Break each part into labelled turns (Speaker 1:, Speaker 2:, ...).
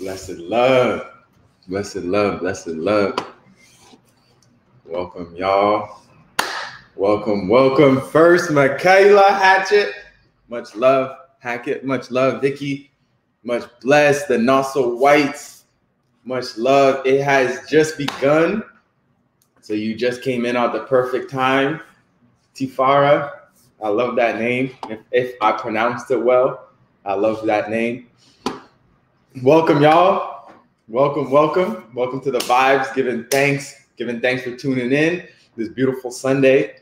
Speaker 1: Blessed love. Blessed love. Blessed love. Welcome, y'all. Welcome, welcome. First, Michaela Hatchett. Much love, Hackett. Much love, Vicky. Much bless The not whites. Much love. It has just begun. So you just came in at the perfect time. Tifara. I love that name. If, if I pronounced it well, I love that name. Welcome, y'all. Welcome, welcome. Welcome to the vibes. Giving thanks, giving thanks for tuning in this beautiful Sunday.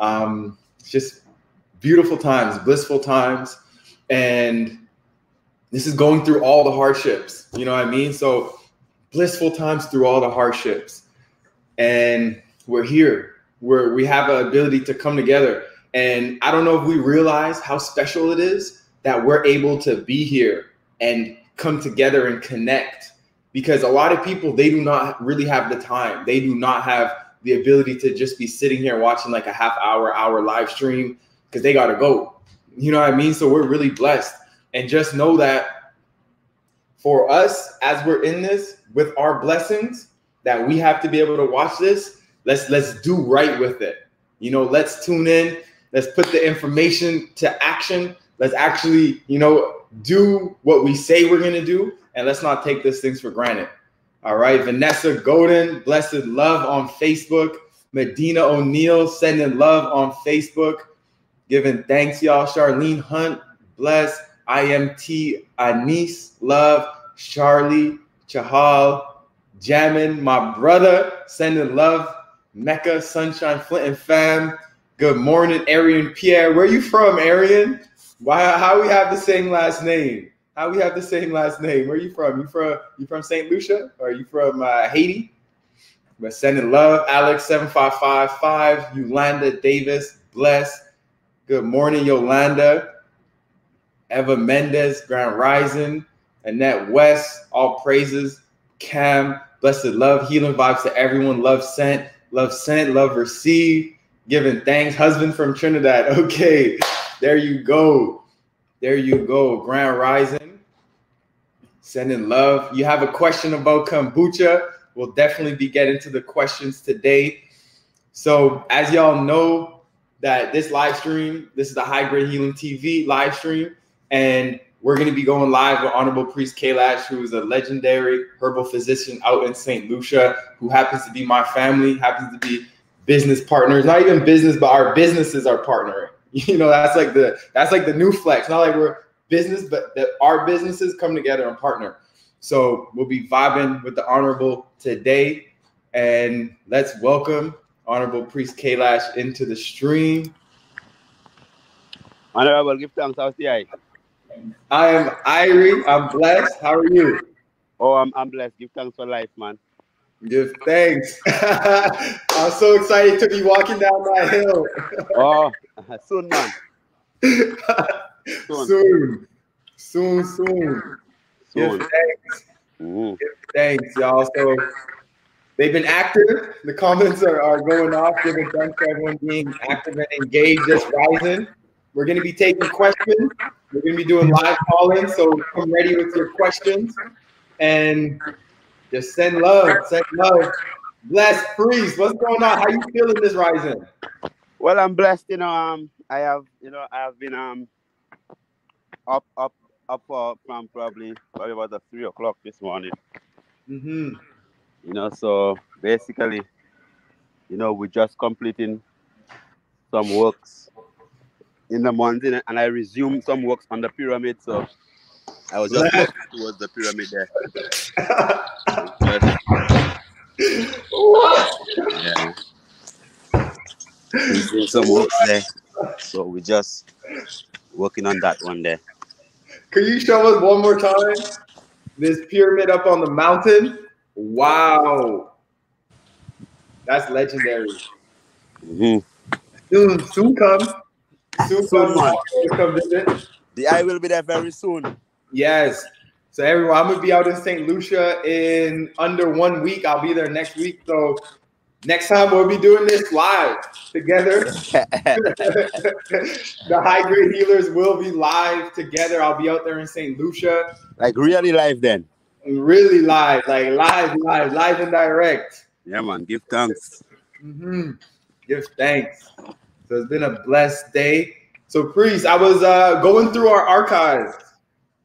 Speaker 1: Um, it's just beautiful times, blissful times. And this is going through all the hardships. You know what I mean? So blissful times through all the hardships. And we're here. We're we have an ability to come together. And I don't know if we realize how special it is that we're able to be here and come together and connect because a lot of people they do not really have the time. They do not have the ability to just be sitting here watching like a half hour hour live stream because they got to go. You know what i mean? So we're really blessed. And just know that for us as we're in this with our blessings that we have to be able to watch this let's let's do right with it. You know let's tune in. Let's put the information to action let's actually you know do what we say we're to do and let's not take these things for granted. All right. Vanessa Golden, blessed love on Facebook. Medina O'Neill, sending love on Facebook. Giving thanks, y'all. Charlene Hunt, bless. IMT Anis, love. Charlie Chahal, Jamin, my brother, sending love. Mecca, Sunshine, Flint and fam. Good morning, Arian Pierre. Where you from, Arian? Why? How we have the same last name? How we have the same last name? Where are you from? You from? You from Saint Lucia? Or are you from uh, Haiti? But sending love, Alex seven five five five. Yolanda Davis, bless. Good morning, Yolanda. Eva Mendez, Grand Rising. Annette West, all praises. Cam, blessed love, healing vibes to everyone. Love sent, love sent, love received. Giving thanks. Husband from Trinidad. Okay. There you go. There you go. Grand Rising. Sending love. You have a question about kombucha. We'll definitely be getting to the questions today. So, as y'all know, that this live stream, this is the High Grade Healing TV live stream, and we're going to be going live with Honorable Priest Kailash, who is a legendary herbal physician out in St. Lucia, who happens to be my family, happens to be business partners, not even business, but our businesses are partnering. You know, that's like the that's like the new flex. Not like we're business, but that our businesses come together and partner. So we'll be vibing with the honorable today, and let's welcome Honorable Priest Kailash into the stream.
Speaker 2: Honorable, give thanks. How's the eye?
Speaker 1: I am Irie. I'm blessed. How are you?
Speaker 2: Oh, I'm, I'm blessed. Give thanks for life, man.
Speaker 1: Give thanks. I'm so excited to be walking down that hill.
Speaker 2: oh, soon, man.
Speaker 1: soon. soon, soon, soon. Give thanks. Give thanks, y'all. So they've been active. The comments are, are going off, giving thanks for everyone being active and engaged, just rising. We're going to be taking questions. We're going to be doing live calling, so come ready with your questions. And just send love, send love. Bless priest, what's going on? How you feeling this rising?
Speaker 2: Well, I'm blessed. You know, um, I have, you know, I have been um up, up, up uh, from probably probably about the three o'clock this morning.
Speaker 1: Mm-hmm.
Speaker 2: You know, so basically, you know, we're just completing some works in the morning, and I resumed some works on the pyramid. So I was just towards the pyramid there. yeah. Doing some work there. So we're just working on that one there.
Speaker 1: Can you show us one more time this pyramid up on the mountain? Wow. That's legendary.
Speaker 2: Mm-hmm.
Speaker 1: Soon, soon come. Soon, soon come, come visit.
Speaker 2: The eye will be there very soon.
Speaker 1: Yes. So everyone, I'm gonna be out in St. Lucia in under one week. I'll be there next week. So next time we'll be doing this live together. the high grade healers will be live together. I'll be out there in St. Lucia.
Speaker 2: Like really live then.
Speaker 1: really live, like live, live, live and direct.
Speaker 3: Yeah, man. Give thanks.
Speaker 1: Mm-hmm. Give thanks. So it's been a blessed day. So, priest, I was uh, going through our archives,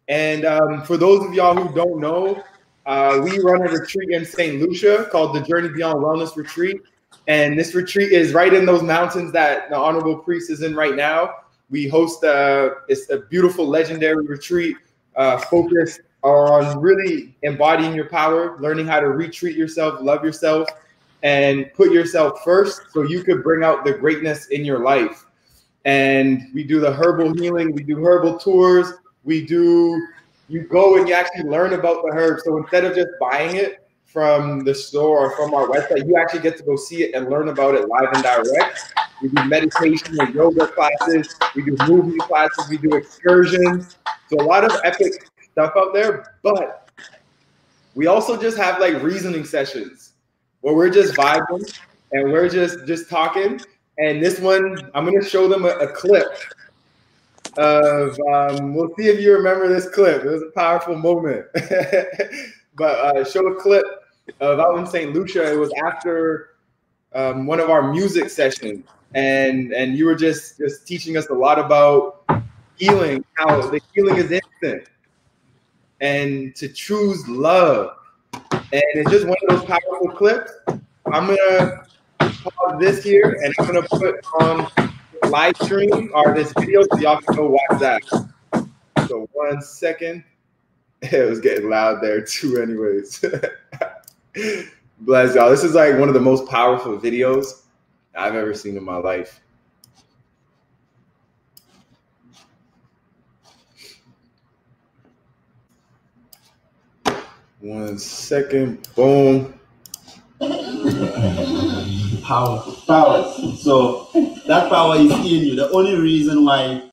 Speaker 1: and um, for those of y'all who don't know, uh, we run a retreat in St. Lucia called the Journey Beyond Wellness Retreat. And this retreat is right in those mountains that the Honorable Priest is in right now. We host a, it's a beautiful, legendary retreat uh, focused on really embodying your power, learning how to retreat yourself, love yourself, and put yourself first so you could bring out the greatness in your life. And we do the herbal healing, we do herbal tours, we do, you go and you actually learn about the herb. So instead of just buying it, from the store or from our website, you actually get to go see it and learn about it live and direct. We do meditation and yoga classes, we do movie classes, we do excursions. So a lot of epic stuff out there, but we also just have like reasoning sessions where we're just vibing and we're just just talking. And this one, I'm gonna show them a, a clip of um, we'll see if you remember this clip. It was a powerful moment. but uh, show a clip of out in St. Lucia. It was after um, one of our music sessions, and and you were just just teaching us a lot about healing, how the healing is instant, and to choose love. And it's just one of those powerful clips. I'm gonna pause this here, and I'm gonna put on live stream or this video so y'all can go watch that. So one second. It was getting loud there too, anyways. Bless y'all. This is like one of the most powerful videos I've ever seen in my life. One second. Boom.
Speaker 2: Power. Power. So that power is in you. The only reason why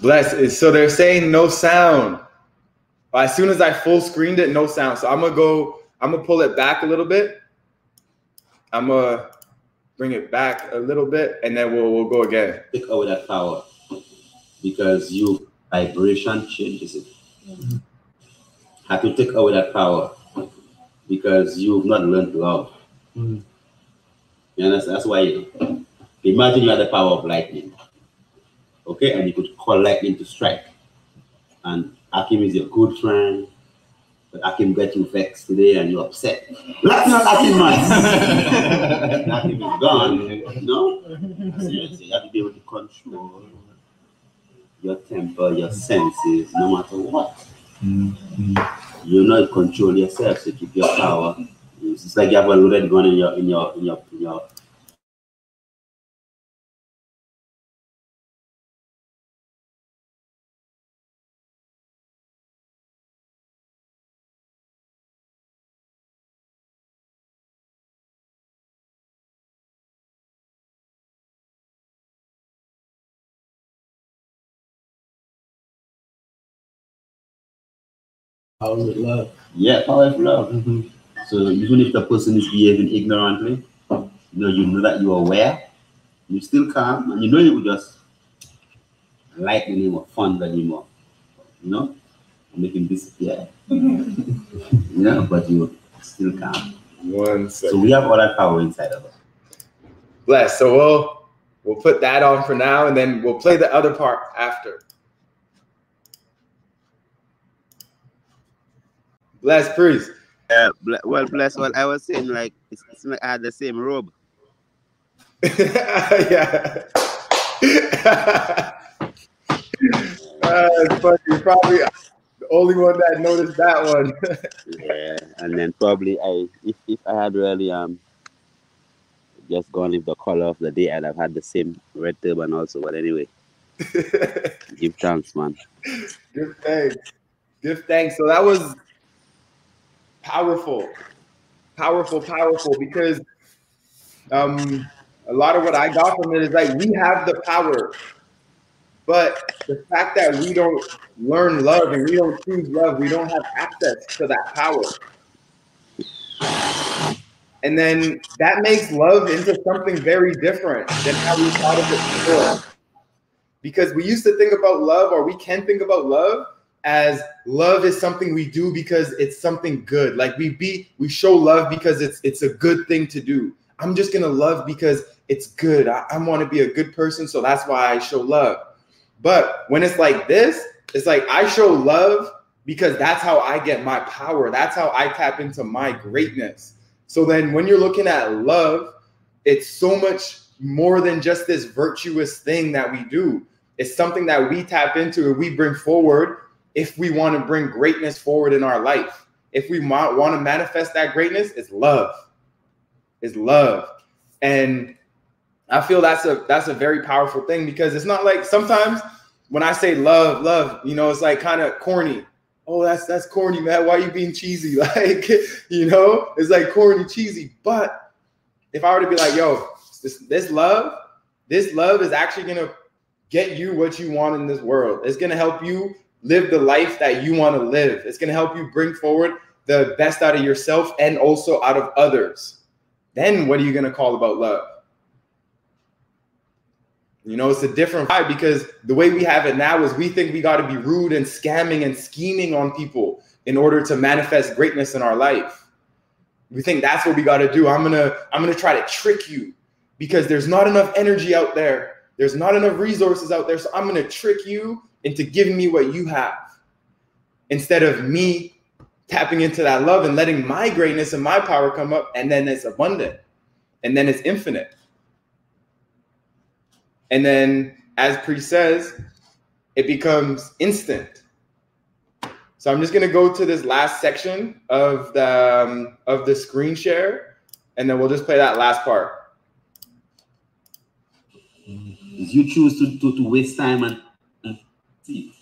Speaker 1: Bless. So they're saying no sound. As soon as I full screened it, no sound. So I'm gonna go. I'm gonna pull it back a little bit. I'm gonna bring it back a little bit, and then we'll we'll go again.
Speaker 2: Take away that power because you vibration changes it. Mm-hmm. Have to take away that power because you've not learned love. Mm-hmm. You understand? That's why you imagine you have the power of lightning okay, and you could call lightning to strike. And Akeem is your good friend, but Akeem got you vexed today and you're upset. That's not Akeem, man. Akeem is gone. No? Seriously, you have to be able to control your temper, your senses, no matter what. Mm-hmm. You know, control yourself, so keep your power. It's like you have a loaded gun in your in your in your in your
Speaker 1: Power with love.
Speaker 2: Yeah, power with love. Mm-hmm. So even if the person is behaving ignorantly, you know, you know that you're aware, you still calm, and you know you would just like him or fun anymore, you know, make him disappear. Mm-hmm. you know, but you still calm.
Speaker 1: One second.
Speaker 2: So we have all that power inside of us.
Speaker 1: Bless. So we'll we'll put that on for now, and then we'll play the other part after. Bless priest.
Speaker 3: Yeah, well, bless. Well, I was saying like it's, it's I had the same robe.
Speaker 1: yeah. uh, it's funny. You're probably the only one that noticed that one.
Speaker 4: yeah, and then probably I, if, if I had really um just gone with the color of the day, I'd have had the same red turban also. But anyway, give thanks, man.
Speaker 1: Give thanks. Give thanks. So that was powerful, powerful, powerful. Because um, a lot of what I got from it is like we have the power, but the fact that we don't learn love and we don't choose love, we don't have access to that power. And then that makes love into something very different than how we thought of it before. Because we used to think about love, or we can think about love as love is something we do because it's something good. Like we be we show love because it's it's a good thing to do. I'm just gonna love because it's good. I, I want to be a good person, so that's why I show love. But when it's like this, it's like I show love because that's how I get my power. That's how I tap into my greatness. So then when you're looking at love, it's so much more than just this virtuous thing that we do. It's something that we tap into and we bring forward if we want to bring greatness forward in our life. If we want to manifest that greatness, it's love. It's love. And I feel that's a that's a very powerful thing because it's not like sometimes when I say love, love, you know, it's like kind of corny. Oh, that's that's corny, man. Why are you being cheesy? Like, you know, it's like corny, cheesy. But if I were to be like, yo, this this love, this love is actually gonna get you what you want in this world. It's gonna help you live the life that you want to live. It's gonna help you bring forward the best out of yourself and also out of others. Then what are you gonna call about love? You know, it's a different vibe because the way we have it now is we think we got to be rude and scamming and scheming on people in order to manifest greatness in our life. We think that's what we got to do. I'm going to I'm going to try to trick you because there's not enough energy out there. There's not enough resources out there, so I'm going to trick you into giving me what you have. Instead of me tapping into that love and letting my greatness and my power come up and then it's abundant and then it's infinite. And then, as Pre says, it becomes instant. So I'm just gonna go to this last section of the um, of the screen share, and then we'll just play that last part.
Speaker 2: You choose to, to, to waste time and see,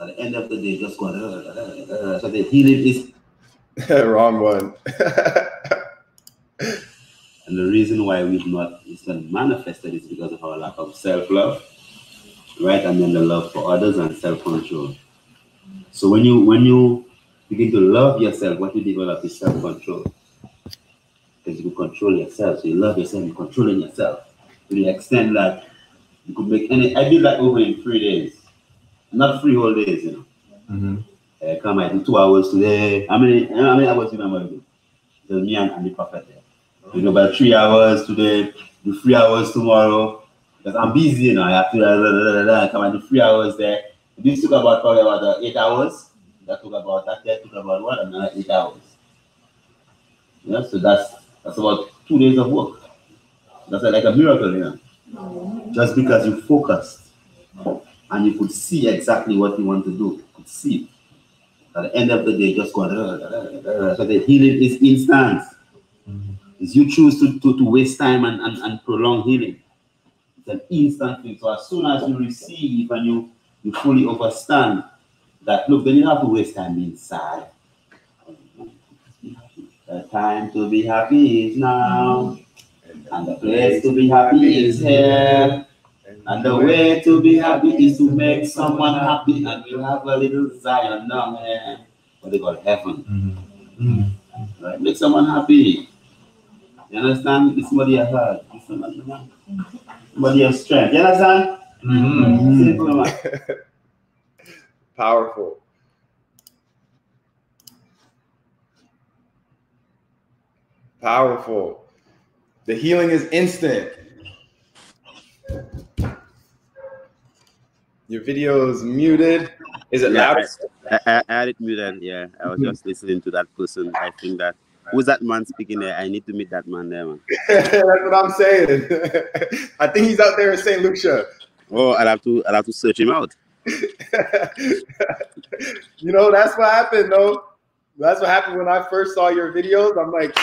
Speaker 2: at the end of the day, just go. Uh, uh, uh, uh so the healing is
Speaker 1: wrong one.
Speaker 2: And the reason why we've not it's not manifested is because of our lack of self-love, right? And then the love for others and self-control. So when you when you begin to love yourself, what you develop is self-control. Because you can control yourself. So you love yourself, you're controlling yourself to the extent that you could make any I did that over in three days. Not three whole days, you know.
Speaker 1: Mm-hmm.
Speaker 2: Uh, come I do two hours today. How many how many hours you remember? The me and, and the prophet there. You know, about three hours today, do three hours tomorrow. Because I'm busy, you know, I have to da, da, da, da, come and do three hours there. This took about probably about uh, eight hours. That took about that there took about what another eight hours. Yeah, so that's that's about two days of work. That's like a miracle, you know. Just because you focused and you could see exactly what you want to do, you could see. At the end of the day, just go. So the healing is instant mm-hmm. is you choose to, to, to waste time and, and, and prolong healing. It's an instant thing. So as soon as you receive and you, you fully understand that, look, then you have to waste time inside. The time to be happy is now, mm-hmm. and the place to be happy is here. And the way to be happy is to make someone happy, and you have a little Zion down there, what they call heaven. Mm-hmm. Right? Make someone happy. You understand? It's somebody has heard. It's somebody, somebody has strength. You understand?
Speaker 1: Mm-hmm. Powerful. Powerful. The healing is instant. Your video is muted. Is it
Speaker 4: Yeah,
Speaker 1: loud?
Speaker 4: I, I, I had it muted. Yeah, I was just listening to that person. I think that who's that man speaking there? I need to meet that man there, man.
Speaker 1: That's what I'm saying. I think he's out there in St. Lucia.
Speaker 4: Oh, I'll have to I'll have to search him out.
Speaker 1: you know, that's what happened though. That's what happened when I first saw your videos. I'm like,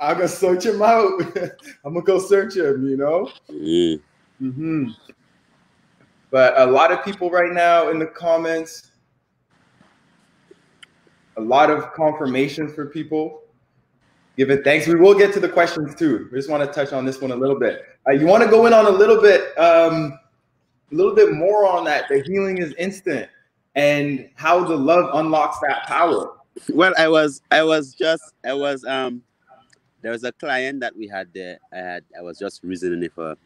Speaker 1: I'm gonna search him out. I'm gonna go search him, you know?
Speaker 2: Mm.
Speaker 1: hmm But a lot of people right now in the comments, a lot of confirmations for people. Give it thanks. We will get to the questions too. We just want to touch on this one a little bit. Uh, you want to go in on a little bit, um, a little bit more on that. The healing is instant, and how the love unlocks that power.
Speaker 2: Well, I was, I was just, I was, um, there was a client that we had there. I had, I was just reasoning with her.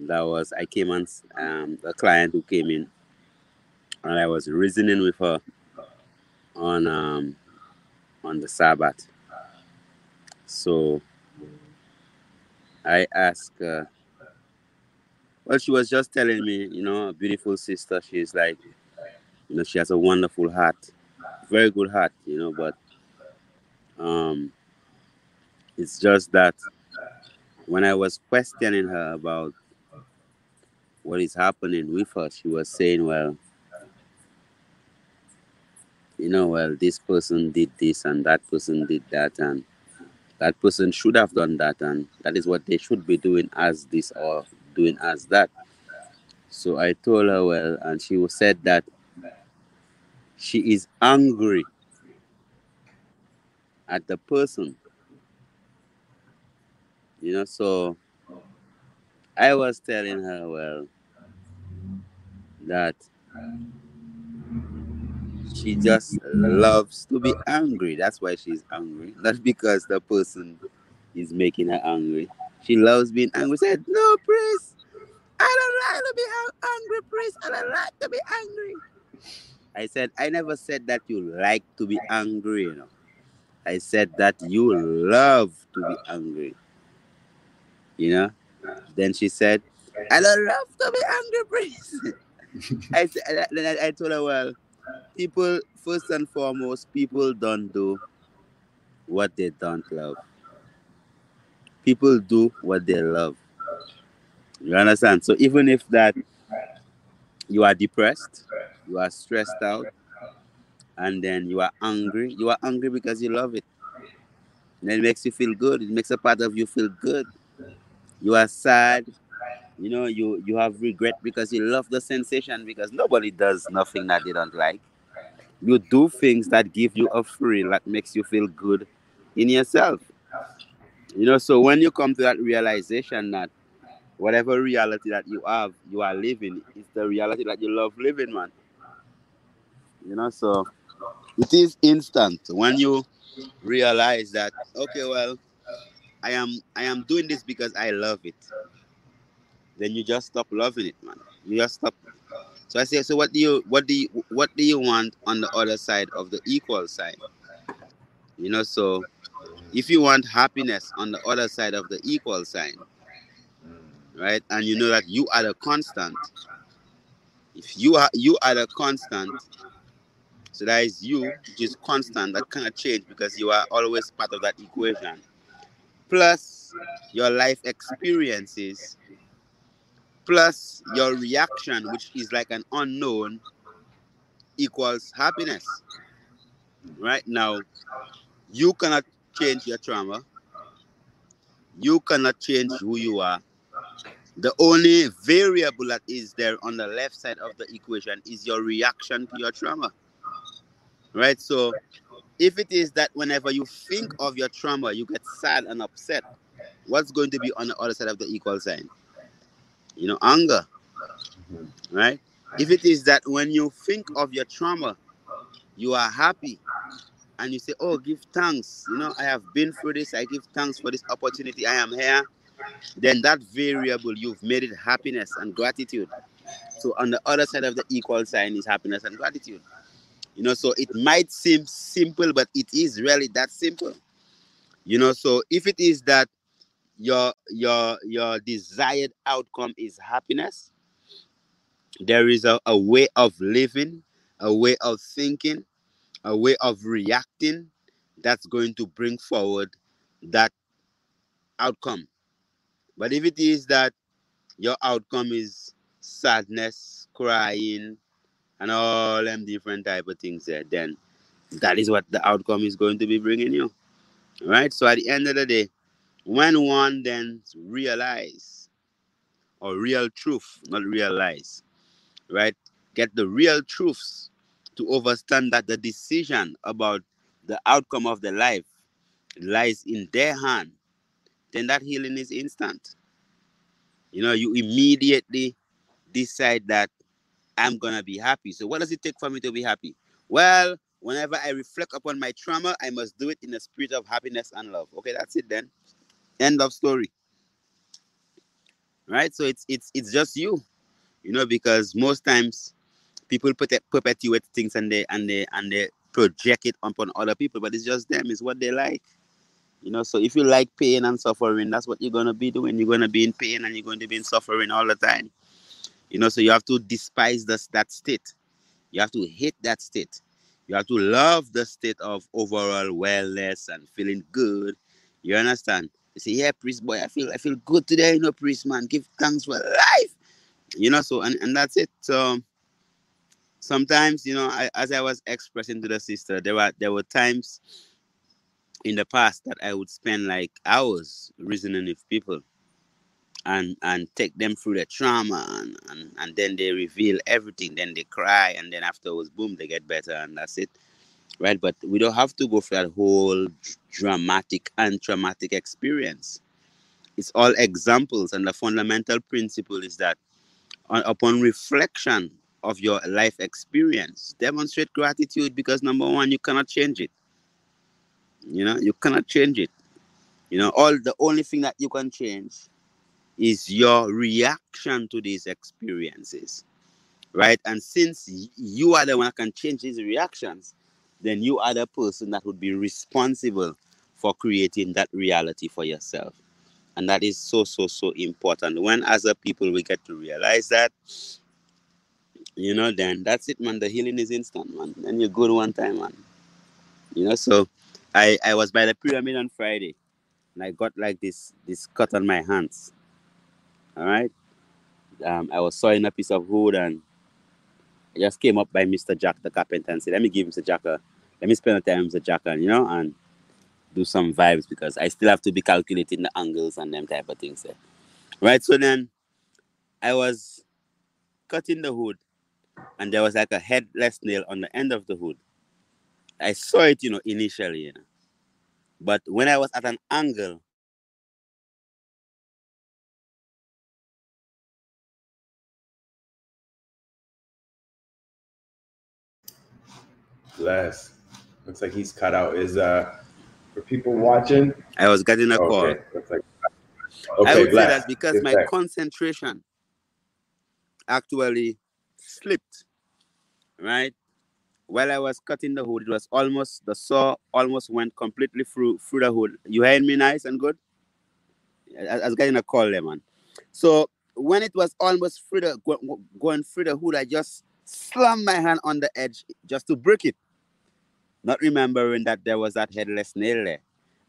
Speaker 2: That was, I came on, um, a client who came in, and I was reasoning with her on, um, on the Sabbath. So I asked her, well, she was just telling me, you know, a beautiful sister. She's like, you know, she has a wonderful heart, very good heart, you know, but um, it's just that when I was questioning her about what is happening with her, she was saying, well, you know, well, this person did this and that person did that, and that person should have done that, and that is what they should be doing as this or doing as that. So I told her, well, and she said that she is angry at the person. You know, so I was telling her, well, that she just loves to be angry. That's why she's angry, not because the person is making her angry. She loves being angry. Said, no, priest, I don't like to be angry, priest. I don't like to be angry. I said, I never said that you like to be angry, you know. I said that you love to be angry. You know? Then she said, I don't love to be angry. I said, then I, I told her, well, people, first and foremost, people don't do what they don't love. People do what they love. You understand? So even if that you are depressed, you are stressed out, and then you are angry, you are angry because you love it. And it makes you feel good. It makes a part of you feel good. You are sad, you know, you you have regret because you love the sensation because nobody does nothing that they don't like. You do things that give you a thrill that makes you feel good in yourself. You know, so when you come to that realization that whatever reality that you have, you are living, is the reality that you love living, man. You know, so it is instant when you realize that okay, well, I am I am doing this because I love it. Then you just stop loving it, man. You just stop. So I say, so what do you what do you what do you want on the other side of the equal side? You know, so if you want happiness on the other side of the equal sign, right, and you know that you are the constant. If you are you are the constant, so that is you, which is constant, that cannot change because you are always part of that equation. Plus your life experiences, plus your reaction, which is like an unknown, equals happiness. Right now, you cannot change your trauma. You cannot change who you are. The only variable that is there on the left side of the equation is your reaction to your trauma. Right? So, if it is that whenever you think of your trauma, you get sad and upset, what's going to be on the other side of the equal sign? You know, anger. Right? If it is that when you think of your trauma, you are happy, and you say, Oh, give thanks. You know, I have been through this. I give thanks for this opportunity. I am here. Then that variable, you've made it happiness and gratitude. So on the other side of the equal sign is happiness and gratitude. You know, so it might seem simple, but it is really that simple. You know, so if it is that your your your desired outcome is happiness, there is a, a way of living, a way of thinking, a way of reacting that's going to bring forward that outcome. But if it is that your outcome is sadness, crying, and all them different type of things there, then that is what the outcome is going to be bringing you. Right? So at the end of the day, when one then realize or real truth, not realize, right? Get the real truths to understand that the decision about the outcome of the life lies in their hand, then that healing is instant. You know, you immediately decide that I'm gonna be happy. So what does it take for me to be happy? Well, whenever I reflect upon my trauma, I must do it in a spirit of happiness and love. Okay, that's it then. End of story. Right? So it's it's it's just you. You know, because most times people perpetuate things and they and they and they project it upon other people, but it's just them, it's what they like. You know, so if you like pain and suffering, that's what you're gonna be doing. You're gonna be in pain and you're going to be in suffering all the time. You know, so you have to despise this, that state. You have to hate that state. You have to love the state of overall wellness and feeling good. You understand? You say, yeah, priest boy, I feel I feel good today, you know, priest man. Give thanks for life. You know, so and, and that's it. So sometimes, you know, I, as I was expressing to the sister, there were there were times in the past that I would spend like hours reasoning with people and and take them through the trauma and, and, and then they reveal everything. Then they cry and then afterwards boom they get better and that's it. Right? But we don't have to go through that whole dramatic and traumatic experience. It's all examples and the fundamental principle is that on, upon reflection of your life experience demonstrate gratitude because number one you cannot change it. You know you cannot change it. You know all the only thing that you can change is your reaction to these experiences, right? And since you are the one that can change these reactions, then you are the person that would be responsible for creating that reality for yourself. And that is so, so, so important. When as a people we get to realize that, you know, then that's it, man. The healing is instant, man. And you're good one time, man. You know, so I, I was by the pyramid on Friday and I got like this this cut on my hands all right. Um, I was sawing a piece of wood and I just came up by Mr. Jack the carpenter and said, Let me give Mr. Jack a let me spend a time with Mr. Jack and you know and do some vibes because I still have to be calculating the angles and them type of things there. Right. So then I was cutting the hood and there was like a headless nail on the end of the hood. I saw it, you know, initially, you know. But when I was at an angle,
Speaker 1: Bless. Looks like he's cut out. Is uh for people watching?
Speaker 2: I was getting a okay. call. Like okay, I would bless. say that because my concentration actually slipped. Right? While I was cutting the hood, it was almost the saw almost went completely through through the hood. You heard me nice and good? I, I was getting a call there, man. So when it was almost through the going through the hood, I just slammed my hand on the edge just to break it not remembering that there was that headless nail there.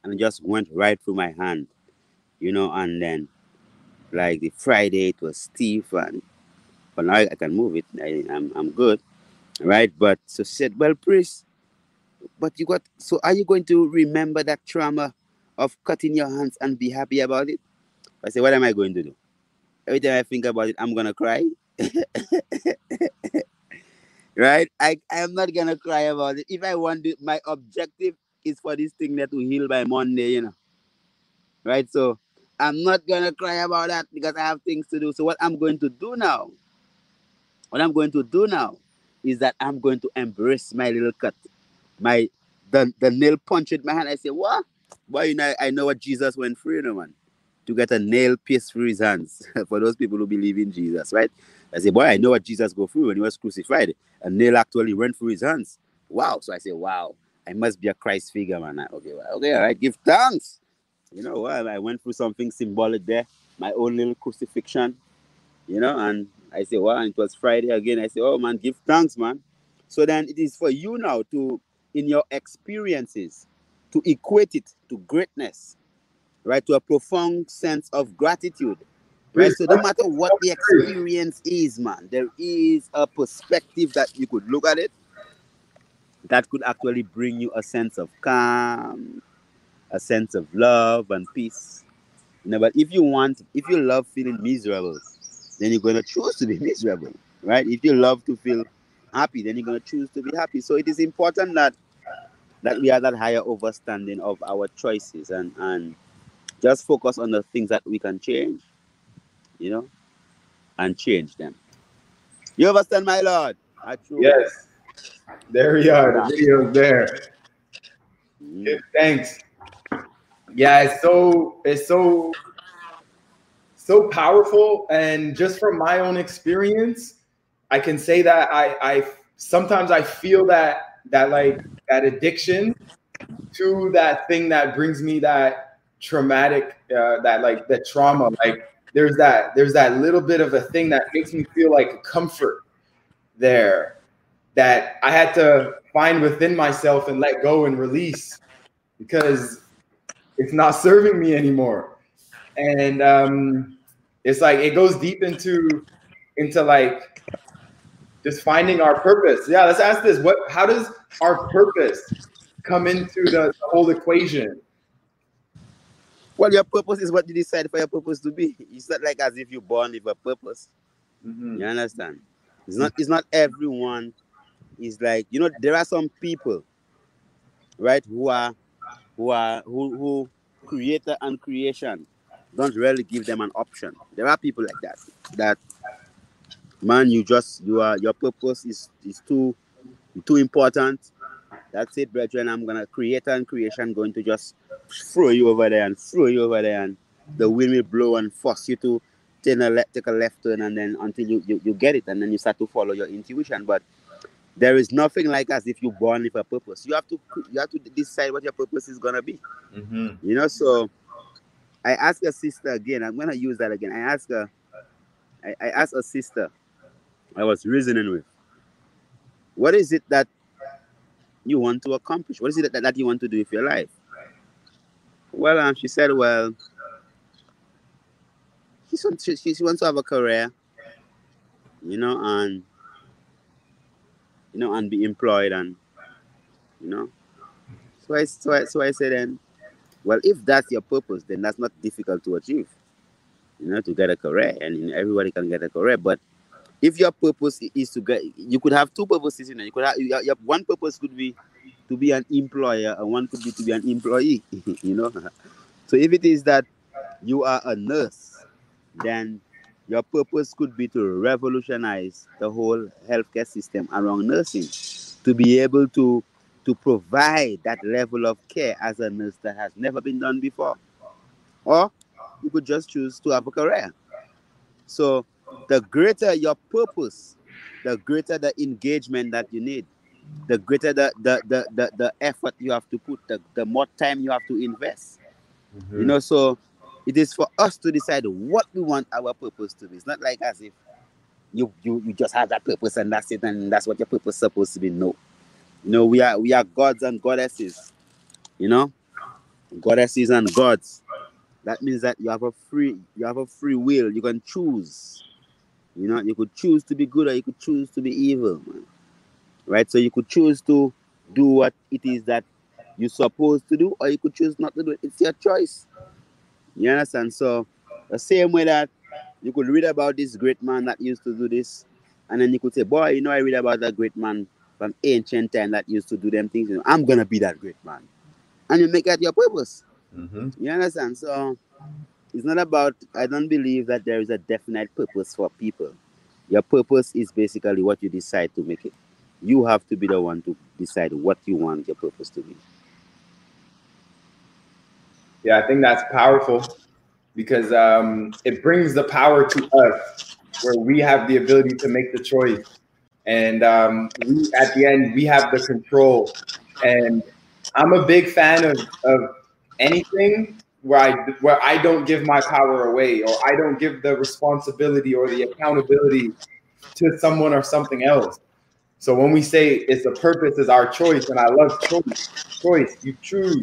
Speaker 2: And it just went right through my hand you know and then like the friday it was stiff and but now i can move it. I, I'm, I'm good right? But so she said well priest but you got so are you going to remember that trauma of cutting your hands and be happy about it? I said what am i going to do? Every time i think about it i'm gonna cry right? I, I am not gonna cry about it. If I want it, my objective is for this thing that to heal by Monday, you know. Right? So I'm not gonna cry about that because I have things to do. So what I'm going to do now, what I'm going to do now is that I'm going to embrace my little cut. My the, the nail punch in my hand. I say, what? Boy, you know, I know what Jesus went through, you know, man. To get a nail pierced through his hands for those people who believe in Jesus, right? I say, boy, I know what Jesus go through when he was crucified. A nail actually went through his hands. Wow. So I say, wow, I must be a Christ figure, man. I, okay, well, okay, all right, give thanks. You know, well, I went through something symbolic there, my own little crucifixion, you know, and I say, well, it was Friday again. I say, oh man, give thanks, man. So then it is for you now to, in your experiences, to equate it to greatness, right? To a profound sense of gratitude Right. So no matter what the experience is, man, there is a perspective that you could look at it that could actually bring you a sense of calm, a sense of love and peace. You know, but if you want, if you love feeling miserable, then you're gonna choose to be miserable, right? If you love to feel happy, then you're gonna choose to be happy. So it is important that that we have that higher understanding of our choices and and just focus on the things that we can change, you know, and change them. You understand, my lord?
Speaker 1: Yes. There we are. The video's there. Give thanks. Yeah, it's so it's so so powerful. And just from my own experience, I can say that I I sometimes I feel that that like that addiction to that thing that brings me that traumatic uh, that like the trauma like there's that there's that little bit of a thing that makes me feel like comfort there that I had to find within myself and let go and release because it's not serving me anymore. And um, it's like it goes deep into into like just finding our purpose. Yeah, let's ask this: what? How does our purpose come into the, the whole equation?
Speaker 2: Well, your purpose is what you decide for your purpose to be. It's not like as if you're born with a purpose. Mm-hmm. You understand? It's not. It's not everyone. Is like you know there are some people, right, who are, who are who who creator and creation don't really give them an option. There are people like that. That man, you just you are your purpose is is too too important. That's it, brethren. I'm gonna create and creation going to just throw you over there and throw you over there, and the wind will blow and force you to take a left, take a left turn, and then until you, you you get it, and then you start to follow your intuition. But there is nothing like as if you're born with a purpose. You have to you have to decide what your purpose is gonna be. Mm-hmm. You know, so I asked a sister again. I'm gonna use that again. I asked her. I, I asked a sister. I was reasoning with. What is it that you want to accomplish? What is it that, that you want to do with your life? Well, um, she said, well, she, she, she wants to have a career, you know, and you know, and be employed and you know. So I so I, so I said then, well, if that's your purpose, then that's not difficult to achieve. You know, to get a career, and everybody can get a career. But if your purpose is to get, you could have two purposes. You know, you could have, you have one purpose could be to be an employer, and one could be to be an employee. you know, so if it is that you are a nurse, then your purpose could be to revolutionize the whole healthcare system around nursing, to be able to to provide that level of care as a nurse that has never been done before. Or you could just choose to have a career. So the greater your purpose, the greater the engagement that you need, the greater the the the, the, the effort you have to put, the, the more time you have to invest. Mm-hmm. You know, so it is for us to decide what we want our purpose to be. It's not like as if you you, you just have that purpose and that's it and that's what your purpose is supposed to be. No. You know, we are we are gods and goddesses. You know? Goddesses and gods. That means that you have a free you have a free will. You can choose. You know, you could choose to be good or you could choose to be evil. Man. Right? So you could choose to do what it is that you're supposed to do, or you could choose not to do it. It's your choice. You understand? So the same way that you could read about this great man that used to do this, and then you could say, Boy, you know, I read about that great man from ancient time that used to do them things. You know, I'm gonna be that great man. And you make that your purpose. Mm-hmm. You understand? So it's not about I don't believe that there is a definite purpose for people. Your purpose is basically what you decide to make it. You have to be the one to decide what you want your purpose to be
Speaker 1: yeah, I think that's powerful because um, it brings the power to us where we have the ability to make the choice. And um, we, at the end, we have the control. And I'm a big fan of, of anything where I where I don't give my power away or I don't give the responsibility or the accountability to someone or something else. So when we say it's the purpose is our choice, and I love choice, choice, you choose,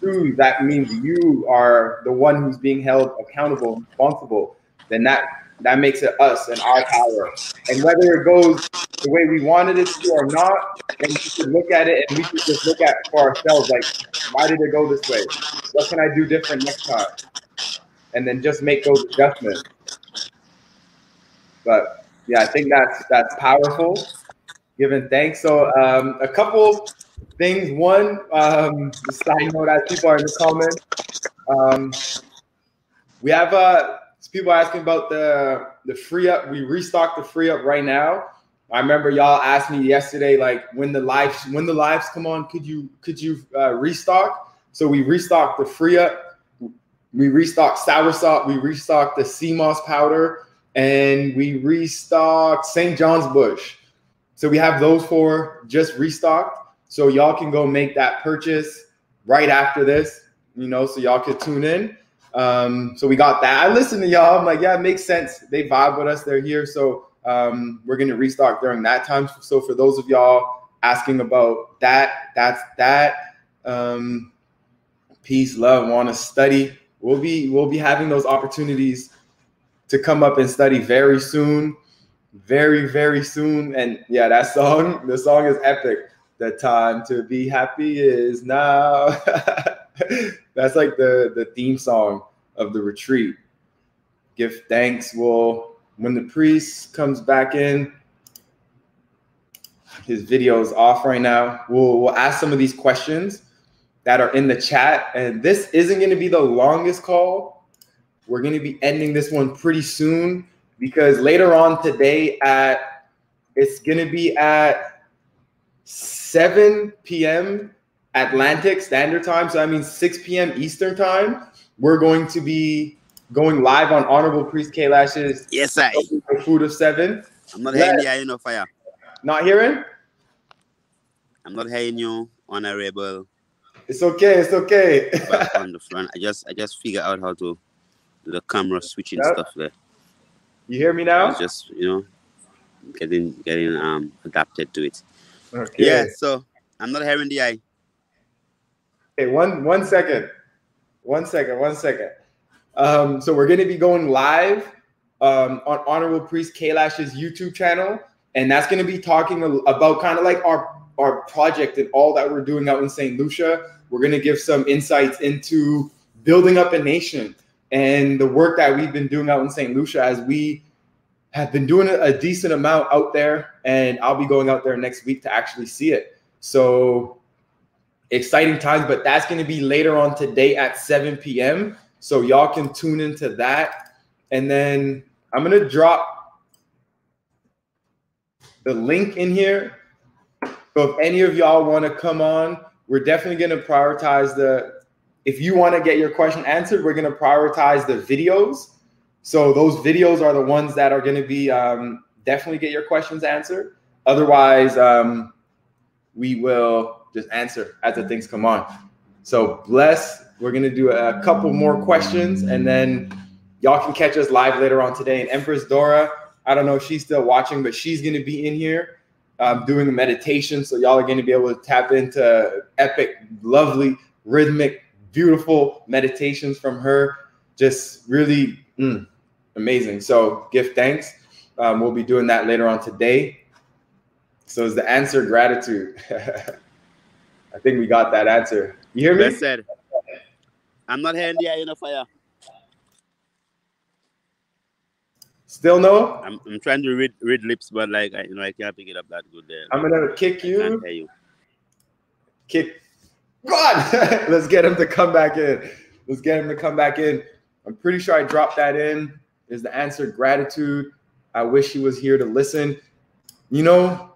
Speaker 1: choose that means you are the one who's being held accountable, responsible. then that that makes it us and our power. And whether it goes the way we wanted it to or not, and we should look at it and we should just look at for ourselves like, why did it go this way? What can I do different next time? And then just make those adjustments. But yeah, I think that's that's powerful. Giving thanks. So um, a couple things. One, um, side note as people are in the comments, um, we have uh, people asking about the the free up. We restock the free up right now. I remember y'all asked me yesterday, like when the lives when the lives come on, could you could you uh, restock? So we restocked the free up. We restocked sour salt. We restocked the sea moss powder, and we restocked St. John's Bush. So we have those four just restocked. So y'all can go make that purchase right after this, you know, so y'all could tune in. Um, so we got that. I listened to y'all. I'm like, yeah, it makes sense. They vibe with us. They're here. So um, we're going to restock during that time. So for those of y'all asking about that, that's that. Um, peace, love, want to study. We'll be we'll be having those opportunities to come up and study very soon, very very soon. And yeah, that song, the song is epic. The time to be happy is now. That's like the the theme song of the retreat. Give thanks. Well, when the priest comes back in, his video is off right now. We'll we'll ask some of these questions that are in the chat, and this isn't going to be the longest call. We're going to be ending this one pretty soon because later on today at it's going to be at 7 p.m. Atlantic Standard Time. So I mean 6 p.m. Eastern Time. We're going to be going live on Honorable Priest Kailash's.
Speaker 2: Yes, I.
Speaker 1: Food of Seven.
Speaker 2: I'm not hearing you, you know, fire.
Speaker 1: Not hearing?
Speaker 2: I'm not hearing you, Honorable.
Speaker 1: It's okay. It's okay.
Speaker 2: on the front, I just I just figure out how to do the camera switching yep. stuff there.
Speaker 1: You hear me now?
Speaker 2: just you know getting getting um adapted to it. Okay. Yeah. So I'm not hearing the eye.
Speaker 1: Okay, one one second, one second, one second. Um, so we're going to be going live um, on Honorable Priest Kailash's YouTube channel, and that's going to be talking about kind of like our our project and all that we're doing out in St. Lucia. We're going to give some insights into building up a nation and the work that we've been doing out in St. Lucia as we have been doing a decent amount out there, and I'll be going out there next week to actually see it. So exciting times, but that's going to be later on today at 7 p.m. So y'all can tune into that. And then I'm going to drop the link in here. So if any of y'all want to come on, we're definitely going to prioritize the, if you want to get your question answered, we're going to prioritize the videos. So those videos are the ones that are going to be um, definitely get your questions answered. Otherwise, um, we will just answer as the things come on. So bless. We're gonna do a couple more questions, and then y'all can catch us live later on today. And Empress Dora, I don't know if she's still watching, but she's gonna be in here um, doing a meditation. So y'all are gonna be able to tap into epic, lovely, rhythmic, beautiful meditations from her. Just really mm, amazing. So give thanks. Um, we'll be doing that later on today. So is the answer gratitude? I think we got that answer. You hear me?
Speaker 2: Best said. I'm not hearing the eye in the fire.
Speaker 1: Still no?
Speaker 2: I'm, I'm trying to read read lips, but like I, you know I can't pick it up that good there.
Speaker 1: I'm gonna kick you.
Speaker 2: I can't hear you.
Speaker 1: Kick. God, let's get him to come back in. Let's get him to come back in. I'm pretty sure I dropped that in. Is the answer gratitude? I wish he was here to listen. You know,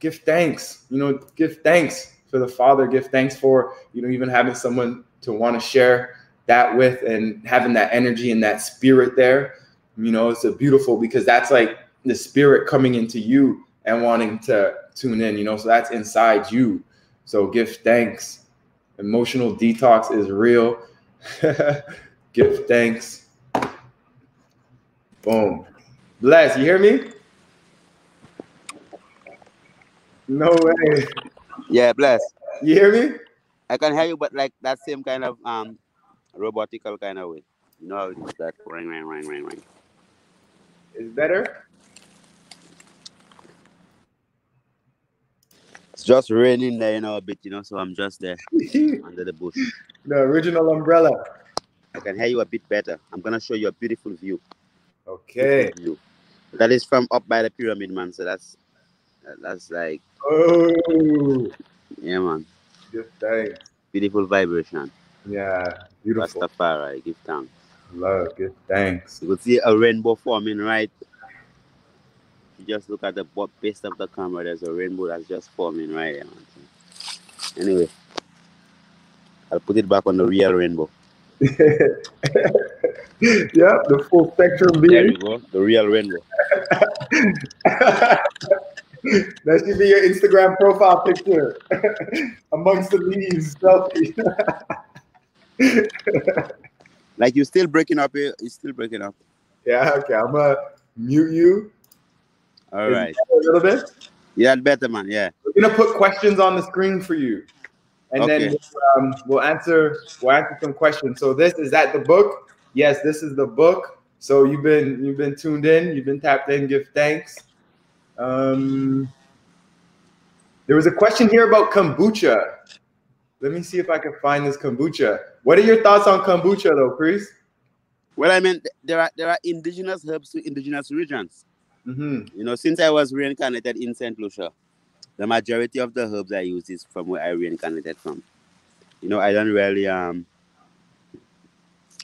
Speaker 1: give thanks. You know, give thanks for the Father, give thanks for, you know, even having someone to want to share that with and having that energy and that spirit there. You know, it's a beautiful because that's like the spirit coming into you and wanting to tune in, you know, so that's inside you. So give thanks. Emotional detox is real. give thanks. Boom. Bless, you hear me? No way.
Speaker 2: Yeah, bless.
Speaker 1: You hear me?
Speaker 2: I can hear you, but like that same kind of um robotical kind of way. You know how it is that ring, ring, ring, ring, ring.
Speaker 1: is better.
Speaker 2: It's just raining there, you know, a bit, you know, so I'm just there under the bush.
Speaker 1: The original umbrella.
Speaker 2: I can hear you a bit better. I'm gonna show you a beautiful view.
Speaker 1: Okay.
Speaker 2: Beautiful view. That is from up by the pyramid, man. So that's that's like
Speaker 1: Oh,
Speaker 2: yeah, man.
Speaker 1: Give thanks.
Speaker 2: Beautiful vibration.
Speaker 1: Yeah, beautiful.
Speaker 2: Rastafari, give thanks.
Speaker 1: Love, give thanks.
Speaker 2: You could see a rainbow forming right. You just look at the base of the camera. There's a rainbow that's just forming right there. Anyway, I'll put it back on the real rainbow.
Speaker 1: yep, the full spectrum
Speaker 2: There you go, the real rainbow.
Speaker 1: that should be your Instagram profile picture amongst the leaves selfie.
Speaker 2: Like you're still breaking up here. You're still breaking up.
Speaker 1: yeah, okay. I'm gonna mute you
Speaker 2: All right.
Speaker 1: a little bit.
Speaker 2: Yeah, better, man. Yeah.
Speaker 1: We're gonna put questions on the screen for you, and then um, we'll answer we'll answer some questions. So this is that the book. Yes, this is the book. So you've been you've been tuned in. You've been tapped in. Give thanks. Um, there was a question here about kombucha. Let me see if I can find this kombucha. What are your thoughts on kombucha, though, Chris?
Speaker 2: Well, I mean, there are there are indigenous herbs to indigenous regions.
Speaker 1: Mm-hmm.
Speaker 2: You know, since I was reincarnated in Saint Lucia, the majority of the herbs I use is from where I reincarnated from. You know, I don't really um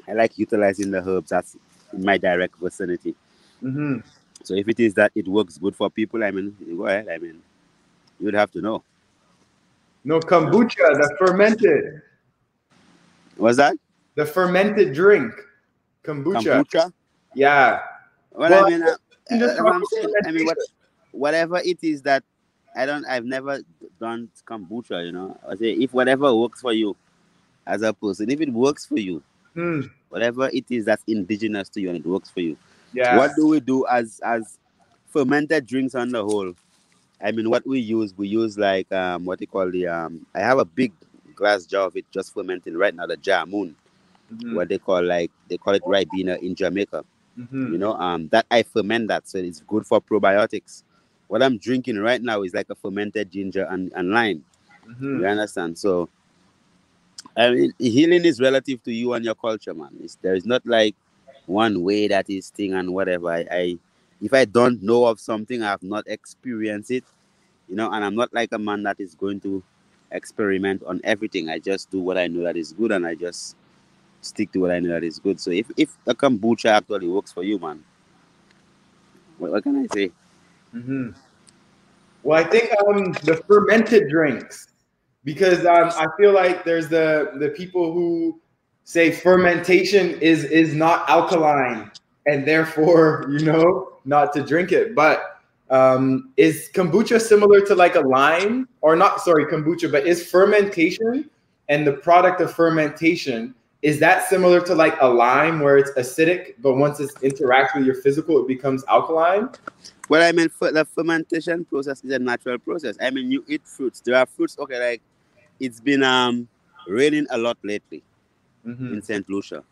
Speaker 2: I like utilizing the herbs that's in my direct vicinity.
Speaker 1: Mm-hmm.
Speaker 2: So if it is that it works good for people, I mean, go ahead. I mean, you would have to know.
Speaker 1: No kombucha, the fermented,
Speaker 2: Was that
Speaker 1: the fermented drink, kombucha.
Speaker 2: kombucha?
Speaker 1: Yeah.
Speaker 2: Well,
Speaker 1: Well,
Speaker 2: I mean, uh, uh, I'm saying, I mean, what, whatever it is that I don't, I've never done kombucha. You know, I say if whatever works for you as a person, if it works for you,
Speaker 1: Hmm.
Speaker 2: whatever it is that's indigenous to you and it works for you.
Speaker 1: Yeah.
Speaker 2: What do we do as as fermented drinks on the whole? I mean, what we use, we use like um what they call the um. I have a big glass jar of it just fermenting right now, the jamun,
Speaker 1: Mhm,
Speaker 2: what they call like they call it ribena in Jamaica.
Speaker 1: mhm.
Speaker 2: You know, um, that I ferment that, so it's good for probiotics. What I'm drinking right now is like a fermented ginger and, and lime.
Speaker 1: Mhm.
Speaker 2: You understand? So, I mean, healing is relative to you and your culture, man. It's, there is not like one way that is thing and whatever. I, I, if I don't know of something, I have not experienced it, you know, and I'm not like a man that is going to experiment on everything. I just do what I know that is good, and I just stick to what I know that is good. So, if if the kombucha actually works for you, man, what, what can I say?
Speaker 1: Mhm. Well, I think um, the fermented drinks, because um, I feel like there's the the people who say fermentation is is not alkaline, and therefore you know not to drink it. But um, is kombucha similar to like a lime, or not? Sorry, kombucha, but is fermentation and the product of fermentation is that similar to like a lime where it's acidic, but once it interacts with your physical, it becomes alkaline?
Speaker 2: Well, I mean, the fermentation process is a natural process. I mean, you eat fruits. There are fruits. Okay, like it's been um raining a lot lately
Speaker 1: Mhm.
Speaker 2: in Saint Lucia,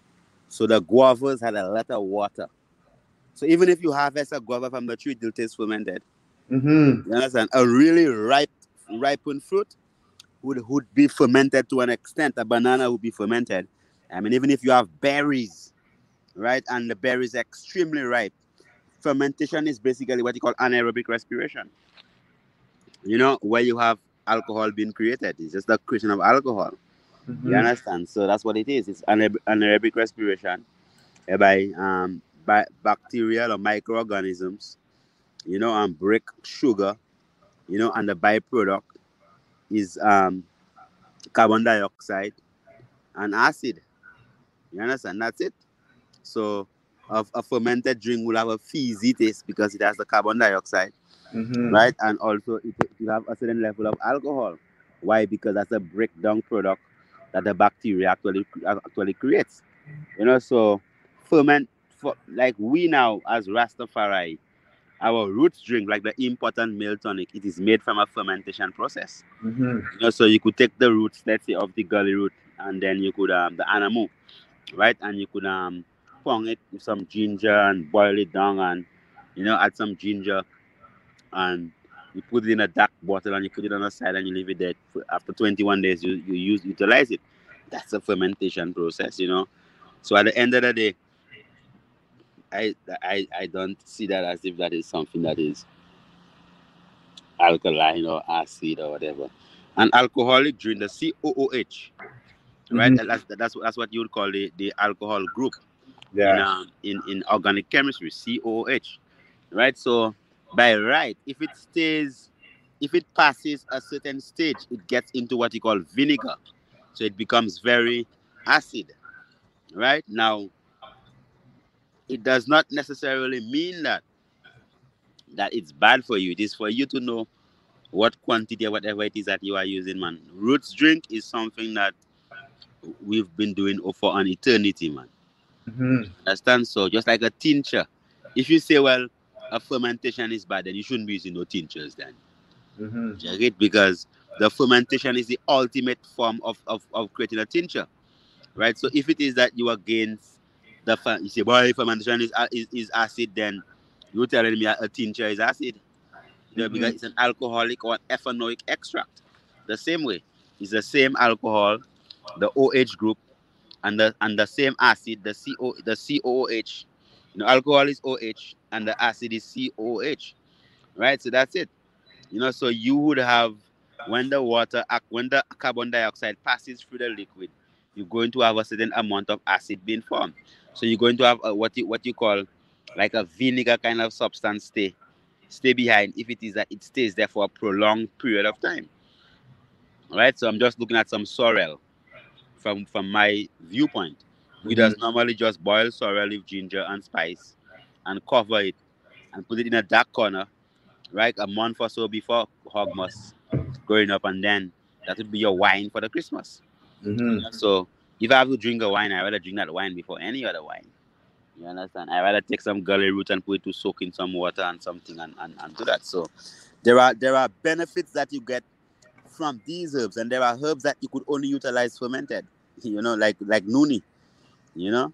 Speaker 2: so the guavas had a lot of water. So even if you harvest a guava from the tree, it will taste fermented.
Speaker 1: Mm-hmm.
Speaker 2: You understand? A really ripe, ripened fruit would would be fermented to an extent. A banana would be fermented. I mean, even if you have berries, right, and the berries are extremely ripe, fermentation is basically what you call anaerobic respiration. You know, where you have alcohol being created. It's just the creation of alcohol.
Speaker 1: Mm-hmm.
Speaker 2: You understand? So that's what it is. It's anaer- anaerobic respiration, whereby um, by bacterial or microorganisms, you know, and break sugar, you know, and the byproduct is um, carbon dioxide and acid. You understand? That's it. So, of a fermented drink will have a fizzy taste because it has the carbon dioxide
Speaker 1: Mm-hmm.
Speaker 2: right? And also it will have a certain level of alcohol. Why? Because that's a breakdown product that the bacteria actually actually creates. You know, so ferment for like we now as Rastafari, our roots drink like the important milk tonic, it is made from a fermentation process.
Speaker 1: Mm-hmm.
Speaker 2: You know, so you could take the roots, let's say, of the gully root, and then you could um the anamu, right? And you could um pong it with some ginger and boil it down and you know, add some ginger, and you put it in a dark bottle and you put it on the side and you leave it there. After 21 days, you, you use utilize it. That's a fermentation process, you know. So at the end of the day, I I I don't see that as if that is something that is alkaline or acid or whatever. An alcoholic drink, the COOH, right?
Speaker 1: Mhm.
Speaker 2: That's, that's that's what you would call the, the alcohol group in,
Speaker 1: Yeah.
Speaker 2: um, in in organic chemistry, COOH, right? So by right, if it stays, if it passes a certain stage, it gets into what you call vinegar, so it becomes very acid, right? Now, it does not necessarily mean that that it's bad for you. It is for you to know what quantity or whatever it is that you are using, man. Roots drink is something that we've been doing for an eternity, man.
Speaker 1: Mhm.
Speaker 2: Understand? So just like a tincture, if you say, well, a fermentation is bad, then you shouldn't be using no tinctures then.
Speaker 1: Mhm.
Speaker 2: You it? Because the fermentation is the ultimate form of, of, of creating a tincture. Right? So if it is that you are against the fer- you say, boy, fermentation is, a- is, is acid, then you're telling me a, tincture is acid. You know, because
Speaker 1: Mhm.
Speaker 2: it's an alcoholic or an ethanoic extract. The same way. It's the same alcohol, the OH group, and the and the same acid, the CO the COOH. You know, alcohol is OH and the acid is COOH. Right? So that's it. You know, so you would have when the water when the carbon dioxide passes through the liquid, you're going to have a certain amount of acid being formed. So you're going to have a, what you what you call like a vinegar kind of substance stay stay behind if it is that it stays there for a prolonged period of time. All right, so I'm just looking at some sorrel from from my viewpoint. We mm-hmm. just normally just boil sorrel with ginger and spice and cover it and put it in a dark corner, right? A month or so before Hogmas growing up, and then that would be your wine for the Christmas.
Speaker 1: Mhm.
Speaker 2: So if I have to drink a wine, I rather drink that wine before any other wine. You understand? I rather take some gully root and put it to soak in some water and something and, and, and do that. So there are there are benefits that you get from these herbs, and there are herbs that you could only utilize fermented. You know, like like noni. You know,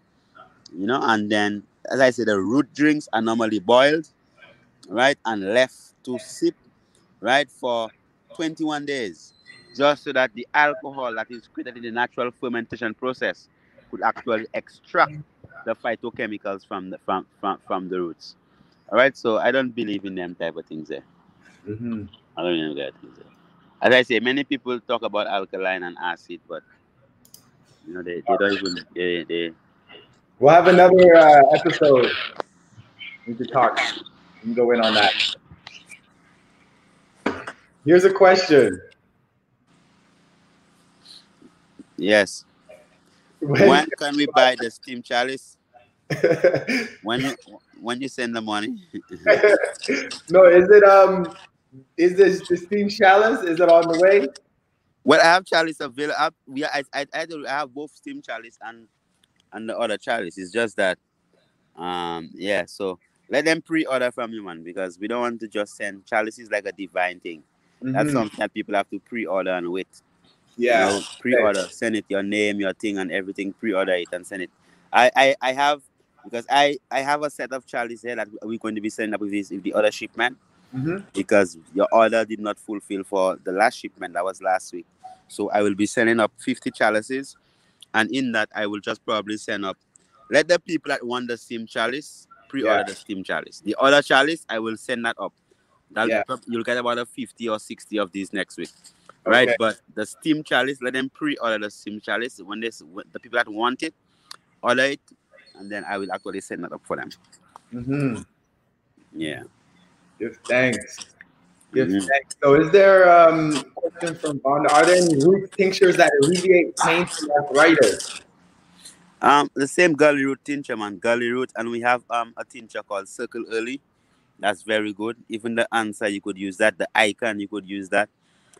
Speaker 2: you know, and then as I said, the root drinks are normally boiled, right, and left to sip, right, for 21 days, just so that the alcohol that is created in the natural fermentation process could actually extract the phytochemicals from the from from, from the roots. All right, so I don't believe in them type of things there.
Speaker 1: Mhm.
Speaker 2: I don't even get things there. As I say, many people talk about alkaline and acid, but you know they, they don't even they, they
Speaker 1: We'll have another uh, episode. We can talk. We can go in on that. Here's a question.
Speaker 2: yes.
Speaker 1: When-
Speaker 2: When can we buy the steam chalice? When you when you send the money?
Speaker 1: no, is it um is this the steam chalice? Is it on the way?
Speaker 2: Well, I have chalice available. I, we I, I, I, I have both steam chalice and and the other chalice. It's just that, um, yeah. So let them pre-order from you, man, because we don't want to just send chalice is like a divine thing. That's
Speaker 1: Mhm.
Speaker 2: something that people have to pre-order and wait.
Speaker 1: Yeah.
Speaker 2: You know, pre-order, send it your name, your thing, and everything. Pre-order it and send it. I I, I have because I I have a set of chalices here that we're going to be sending up with this with the other shipment
Speaker 1: Mhm.
Speaker 2: because your order did not fulfill for the last shipment that was last week. So I will be sending up 50 chalices, and in that I will just probably send up. Let the people that want the steam chalice pre-order
Speaker 1: Yeah.
Speaker 2: the steam chalice. The other chalice I will send that up. That
Speaker 1: Yeah.
Speaker 2: you'll get about a 50 or 60 of these next week. Right,
Speaker 1: Okay.
Speaker 2: but the steam chalice, let them pre-order the steam chalice when when the people that want it, order it, and then I will actually send that up for them.
Speaker 1: Mhm.
Speaker 2: Yeah.
Speaker 1: Give thanks. Give
Speaker 2: Mhm.
Speaker 1: So, is there um question from Bond? Are there any root tinctures that alleviate pain from arthritis?
Speaker 2: Um, the same gully root tincture, man. Gully root, and we have um a tincture called Circle Early. That's very good. Even the answer, you could use that. The icon, you could use that.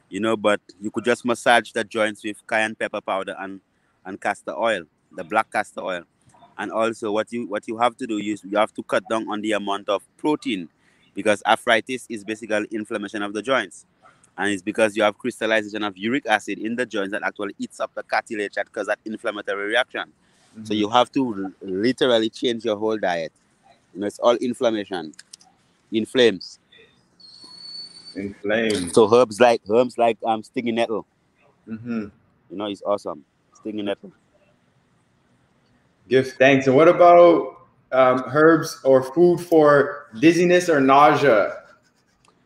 Speaker 2: You know, but you could just massage the joints with cayenne pepper powder and and castor oil, the black castor oil. And also, what you what you have to do is you have to cut down on the amount of protein, because arthritis is basically inflammation of the joints, and it's because you have crystallization of uric acid in the joints that actually eats up the cartilage that causes that inflammatory reaction. So you have to literally change your whole diet. You know, it's all inflammation. inflames.
Speaker 1: Inflamed.
Speaker 2: So herbs like herbs like um stinging nettle.
Speaker 1: Mm-hmm.
Speaker 2: You know, it's awesome. Stinging nettle.
Speaker 1: Give thanks. And what about um, herbs or food for dizziness or nausea?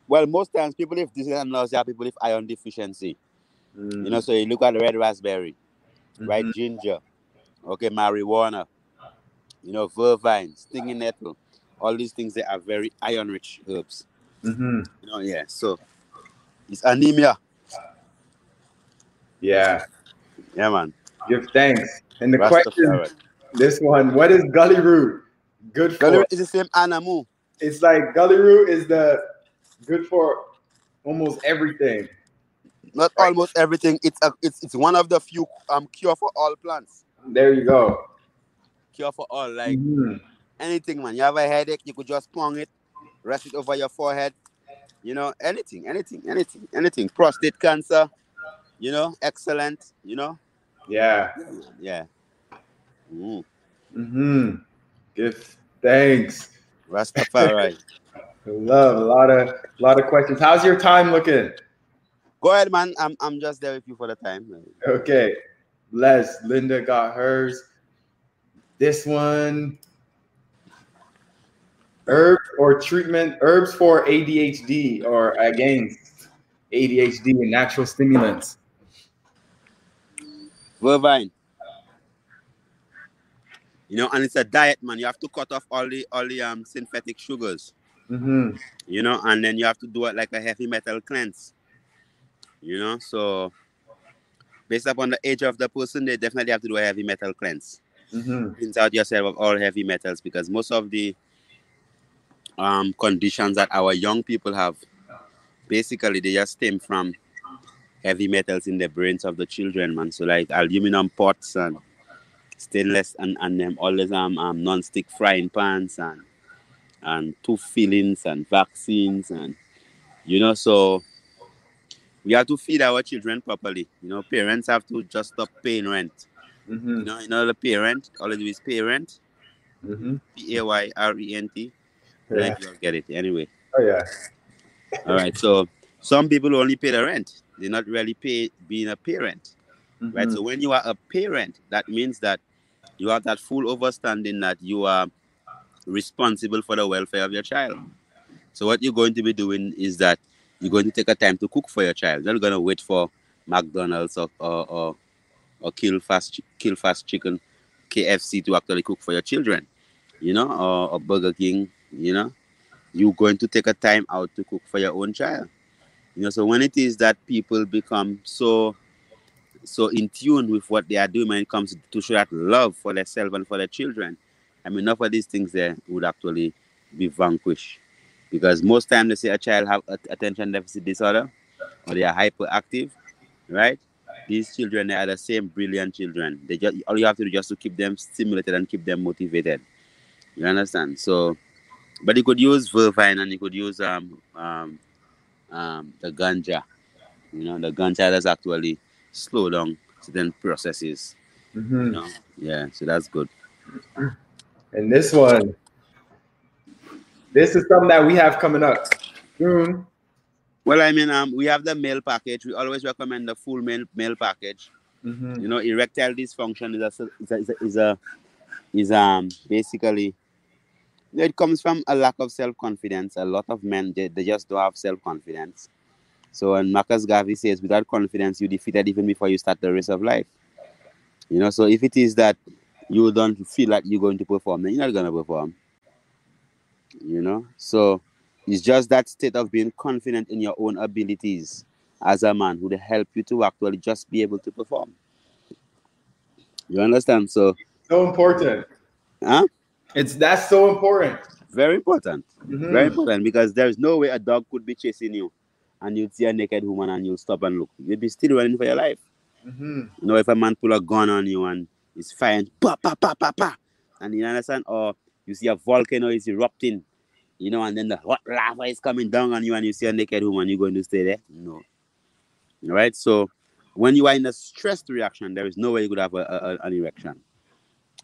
Speaker 2: Well, most times people if dizziness is nausea, people if iron deficiency. You know, so you look at red raspberry, right?
Speaker 1: Mhm.
Speaker 2: Ginger, okay, marijuana, you know, vervine, stinging nettle, all these things they are very iron rich herbs.
Speaker 1: Mhm.
Speaker 2: You know, yeah. So it's anemia.
Speaker 1: Yeah.
Speaker 2: Yeah, man.
Speaker 1: Give thanks. And the question, this one, what is gully root good for?
Speaker 2: Gully is the same animal.
Speaker 1: It's like gully root is the good for almost everything.
Speaker 2: Not almost everything. It's a, it's it's one of the few um cure for all plants.
Speaker 1: There you go.
Speaker 2: Cure for all. Like
Speaker 1: Mhm.
Speaker 2: anything, man. You have a headache, you could just pong it, rest it over your forehead. You know, anything, anything, anything, anything. Prostate cancer, you know, excellent, you know.
Speaker 1: Yeah.
Speaker 2: Yeah. Mm.
Speaker 1: hmm Give thanks.
Speaker 2: Rastafari.
Speaker 1: Love a lot of a lot of questions. How's your time looking?
Speaker 2: Go ahead, man. I'm I'm just there with you for the time.
Speaker 1: Okay. Les, Linda got hers. This one. Herbs or treatment, herbs for ADHD or against ADHD and natural stimulants.
Speaker 2: Vervine. You know, and it's a diet, man. You have to cut off all the all the um synthetic sugars.
Speaker 1: Mm-hmm.
Speaker 2: you know, and then you have to do it like a heavy metal cleanse, you know. So, based upon the age of the person, they definitely have to do a heavy metal cleanse.
Speaker 1: Mm-hmm.
Speaker 2: Cleanse out yourself of all heavy metals because most of the um, conditions that our young people have, basically, they just stem from heavy metals in the brains of the children, man. So, like aluminum pots and stainless and and them all these um, um non-stick frying pans and and tooth fillings and vaccines and you know so we have to feed our children properly you know parents have to just stop paying rent
Speaker 1: Mm-hmm.
Speaker 2: you know you know the parent all they do is pay rent
Speaker 1: Mm-hmm.
Speaker 2: p-a-y-r-e-n-t
Speaker 1: Yeah.
Speaker 2: Like you'll get it anyway
Speaker 1: Oh yeah.
Speaker 2: all right so some people only pay the rent they not really pay being a parent right?
Speaker 1: Mhm.
Speaker 2: so when you are a parent that means that you have that full understanding that you are responsible for the welfare of your child. So what you're going to be doing is that you're going to take a time to cook for your child. You're not going to wait for mcdonald's or or, or, or kill fast kill fast chicken kfc to actually cook for your children you know or, or burger king you know. You're going to take a time out to cook for your own child. You know so when it is that people become so so in tune with what they are doing when it comes to show that love for themselves and for their children. I mean, enough of these things there would actually be vanquished. Because most times they say a child have attention deficit disorder or they are hyperactive, right? These children they are the same brilliant children. They just all you have to do just to keep them stimulated and keep them motivated. You understand? So, but you could use vervine and you could use um um um the ganja. You know, the ganja does actually slow down certain processes.
Speaker 1: Mhm.
Speaker 2: You know? Yeah, so that's good.
Speaker 1: And this one, this is something that we have coming up soon.
Speaker 2: Well, I mean, um, we have the meal package. We always recommend the full meal meal package.
Speaker 1: Mhm.
Speaker 2: You know, erectile dysfunction is a is a is a, is, a, is um basically it comes from a lack of self confidence. A lot of men they, they just don't have self confidence. So when Marcus Garvey says, without confidence, you defeated even before you start the race of life. You know, so if it is that you don't feel like you're going to perform, then you're not gonna perform. You know, so it's just that state of being confident in your own abilities as a man would help you to actually just be able to perform. You understand? So,
Speaker 1: So important.
Speaker 2: huh?
Speaker 1: It's that's so important.
Speaker 2: Very important.
Speaker 1: Mhm.
Speaker 2: Very important because there is no way a dog could be chasing you and you'd see a naked woman and you'll stop and look. You'd be still running for your life.
Speaker 1: Mhm.
Speaker 2: You know, if a man pull a gun on you and is firing, pa, pa, pa, pa, pa, and you understand? Or you see a volcano is erupting, you know, and then the hot lava is coming down on you and you see a naked woman, you're going to stay there? No. All right? So when you are in a stressed reaction, there is no way you could have a- a- an erection.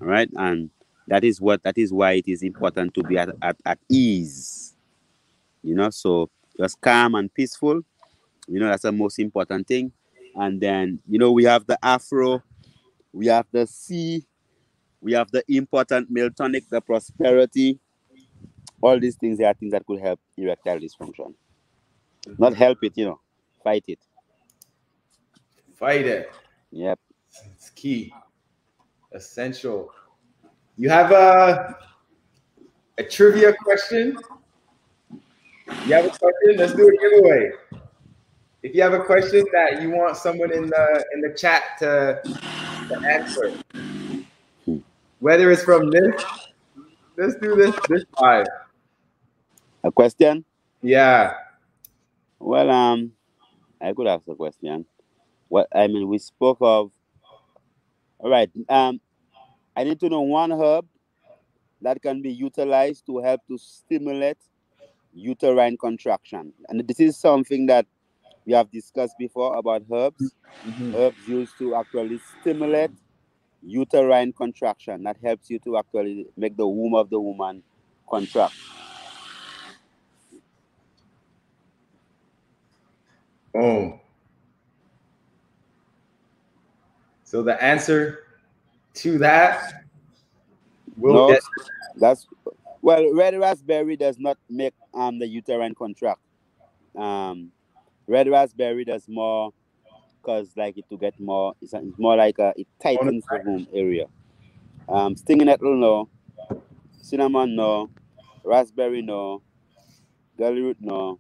Speaker 2: All right? And that is what that is why it is important to be at, at, at ease. You know, so just calm and peaceful. You know, that's the most important thing. And then, you know, we have the afro, we have the C, we have the important male tonic, the prosperity. All these things are things that could help erectile dysfunction. Not help it, you know, fight it.
Speaker 1: Fight it.
Speaker 2: Yep.
Speaker 1: It's key. Essential. You have a a trivia question? You have a question? Let's do a giveaway. If you have a question that you want someone in the in the chat to, to answer, whether it's from this, let's do this this live.
Speaker 2: A question?
Speaker 1: Yeah.
Speaker 2: Well, um, I could ask a question. What I mean, we spoke of. All right. Um, I need to know one herb that can be utilized to help to stimulate uterine contraction, and this is something that we have discussed before about herbs.
Speaker 1: Mhm.
Speaker 2: Herbs used to actually stimulate uterine contraction. That helps you to actually make the womb of the woman contract.
Speaker 1: Boom. So the answer to that will
Speaker 2: No,
Speaker 1: get
Speaker 2: That's well, red raspberry does not make um the uterine contract. Um, red raspberry does more because like it to get more. It's, it's more like a, it tightens the womb area. Um, stinging nettle no, cinnamon no, raspberry no, gully root no.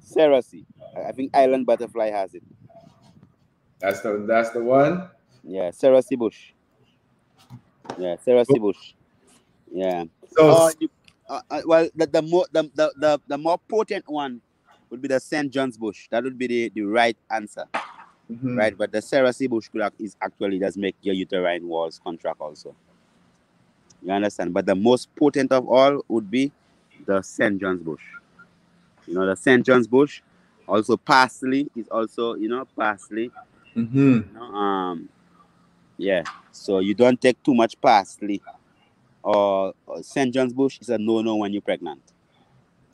Speaker 2: Cerasee. I I think island butterfly has it.
Speaker 1: that's the that's the one.
Speaker 2: Yeah, Cerasee bush. Yeah, Cerasee bush. Yeah.
Speaker 1: So
Speaker 2: Oh, you, uh, uh, well, the the more the, the, the, the more potent one would be the St. John's bush. That would be the, the right answer,
Speaker 1: Mhm.
Speaker 2: right? But the Cerasee bush could is actually does make your uterine walls contract also. You understand? But the most potent of all would be the St. John's bush. You know, the St. John's bush. Also, parsley is also you know parsley.
Speaker 1: Mhm.
Speaker 2: You know, um, yeah. So you don't take too much parsley. Or, or St. John's bush is a no-no when you're pregnant.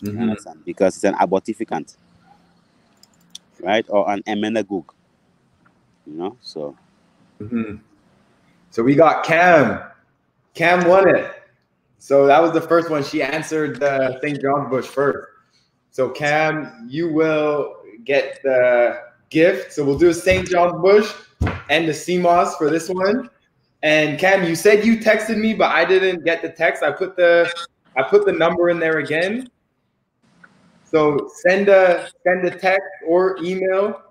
Speaker 2: You
Speaker 1: Mhm.
Speaker 2: understand? Because it's an abortificant, right? Or an emmenagogue. You know, so
Speaker 1: Mhm. So we got Cam. Cam won it. So that was the first one. She answered the St. John's Bush first. So Cam, you will get the gift. So we'll do St. John's Bush and the sea moss for this one. And Cam, you said you texted me, but I didn't get the text. I put the I put the number in there again. So send a send a text or email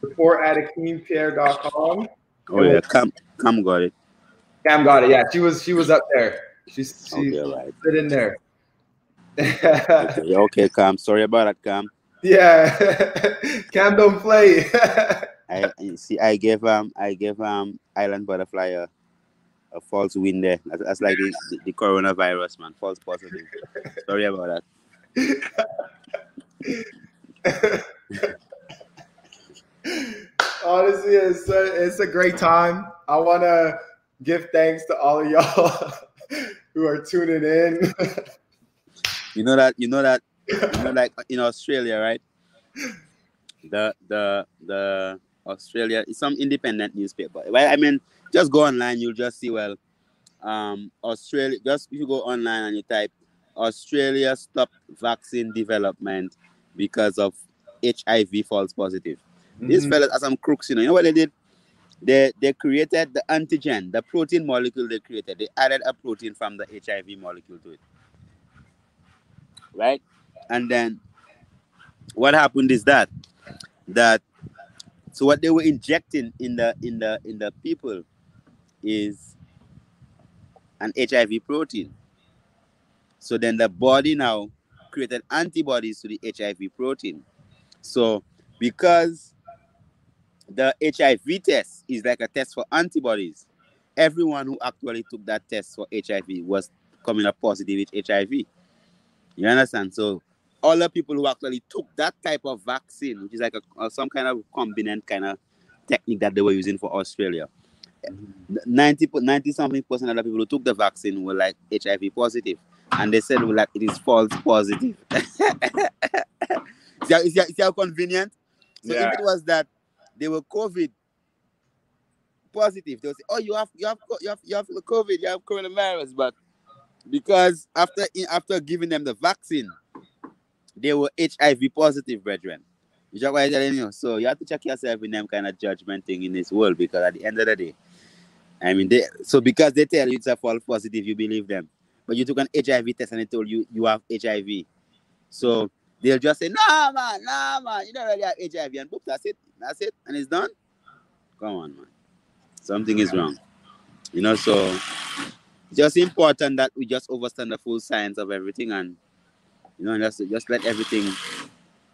Speaker 1: support at akeempierre.com.
Speaker 2: oh yeah, come come got it.
Speaker 1: Cam got it. Yeah, she was she was up there. She's she
Speaker 2: Okay, right.
Speaker 1: in there.
Speaker 2: Okay, okay, Cam. Sorry about that, Cam.
Speaker 1: Yeah, Cam don't play.
Speaker 2: I see. I gave um I gave um Island Butterfly a, a false win there. That's, that's like the, the, the coronavirus, man. False positive. Sorry about that.
Speaker 1: Honestly, it's a, it's a great time. I want to give thanks to all of y'all who are tuning in.
Speaker 2: You know that you know that you know like in Australia, right? The the the Australia is some independent newspaper. Well, I mean, just go online, you'll just see well, um, Australia. Just if you go online and you type Australia stop vaccine development because of HIV false positive. These
Speaker 1: Mhm.
Speaker 2: fellas are some crooks, you know. You know what they did? They they created the antigen, the protein molecule they created. They added a protein from the HIV molecule to it. Right? And then what happened is that that so what they were injecting in the in the in the people is an HIV protein. So then the body now created antibodies to the HIV protein. So because the HIV test is like a test for antibodies, everyone who actually took that test for HIV was coming up positive with HIV. You understand? So all the people who actually took that type of vaccine, which is like a, uh, some kind of combinant kind of technique that they were using for Australia, 90 90 something percent of the people who took the vaccine were like HIV positive, and they said like it is false positive. see, how, see, how, see how convenient? So
Speaker 1: Yeah.
Speaker 2: if it was that they were COVID positive, they'll say, "Oh, you have you have you have you have COVID, you have coronavirus," but because after after giving them the vaccine, they were HIV positive, brethren. You what I'm telling you. So you have to check yourself in them kind of judgment thing in this world because at the end of the day, I mean, they so because they tell you it's a false positive, you believe them. But you took an HIV test and they told you you have HIV. So they'll just say, nah, man, nah, man, you don't really have HIV. And boop, that's it. That's it. And it's done. Come on, man. Something is wrong. You know, so it's just important that we just understand the full science of everything and you know, just just let everything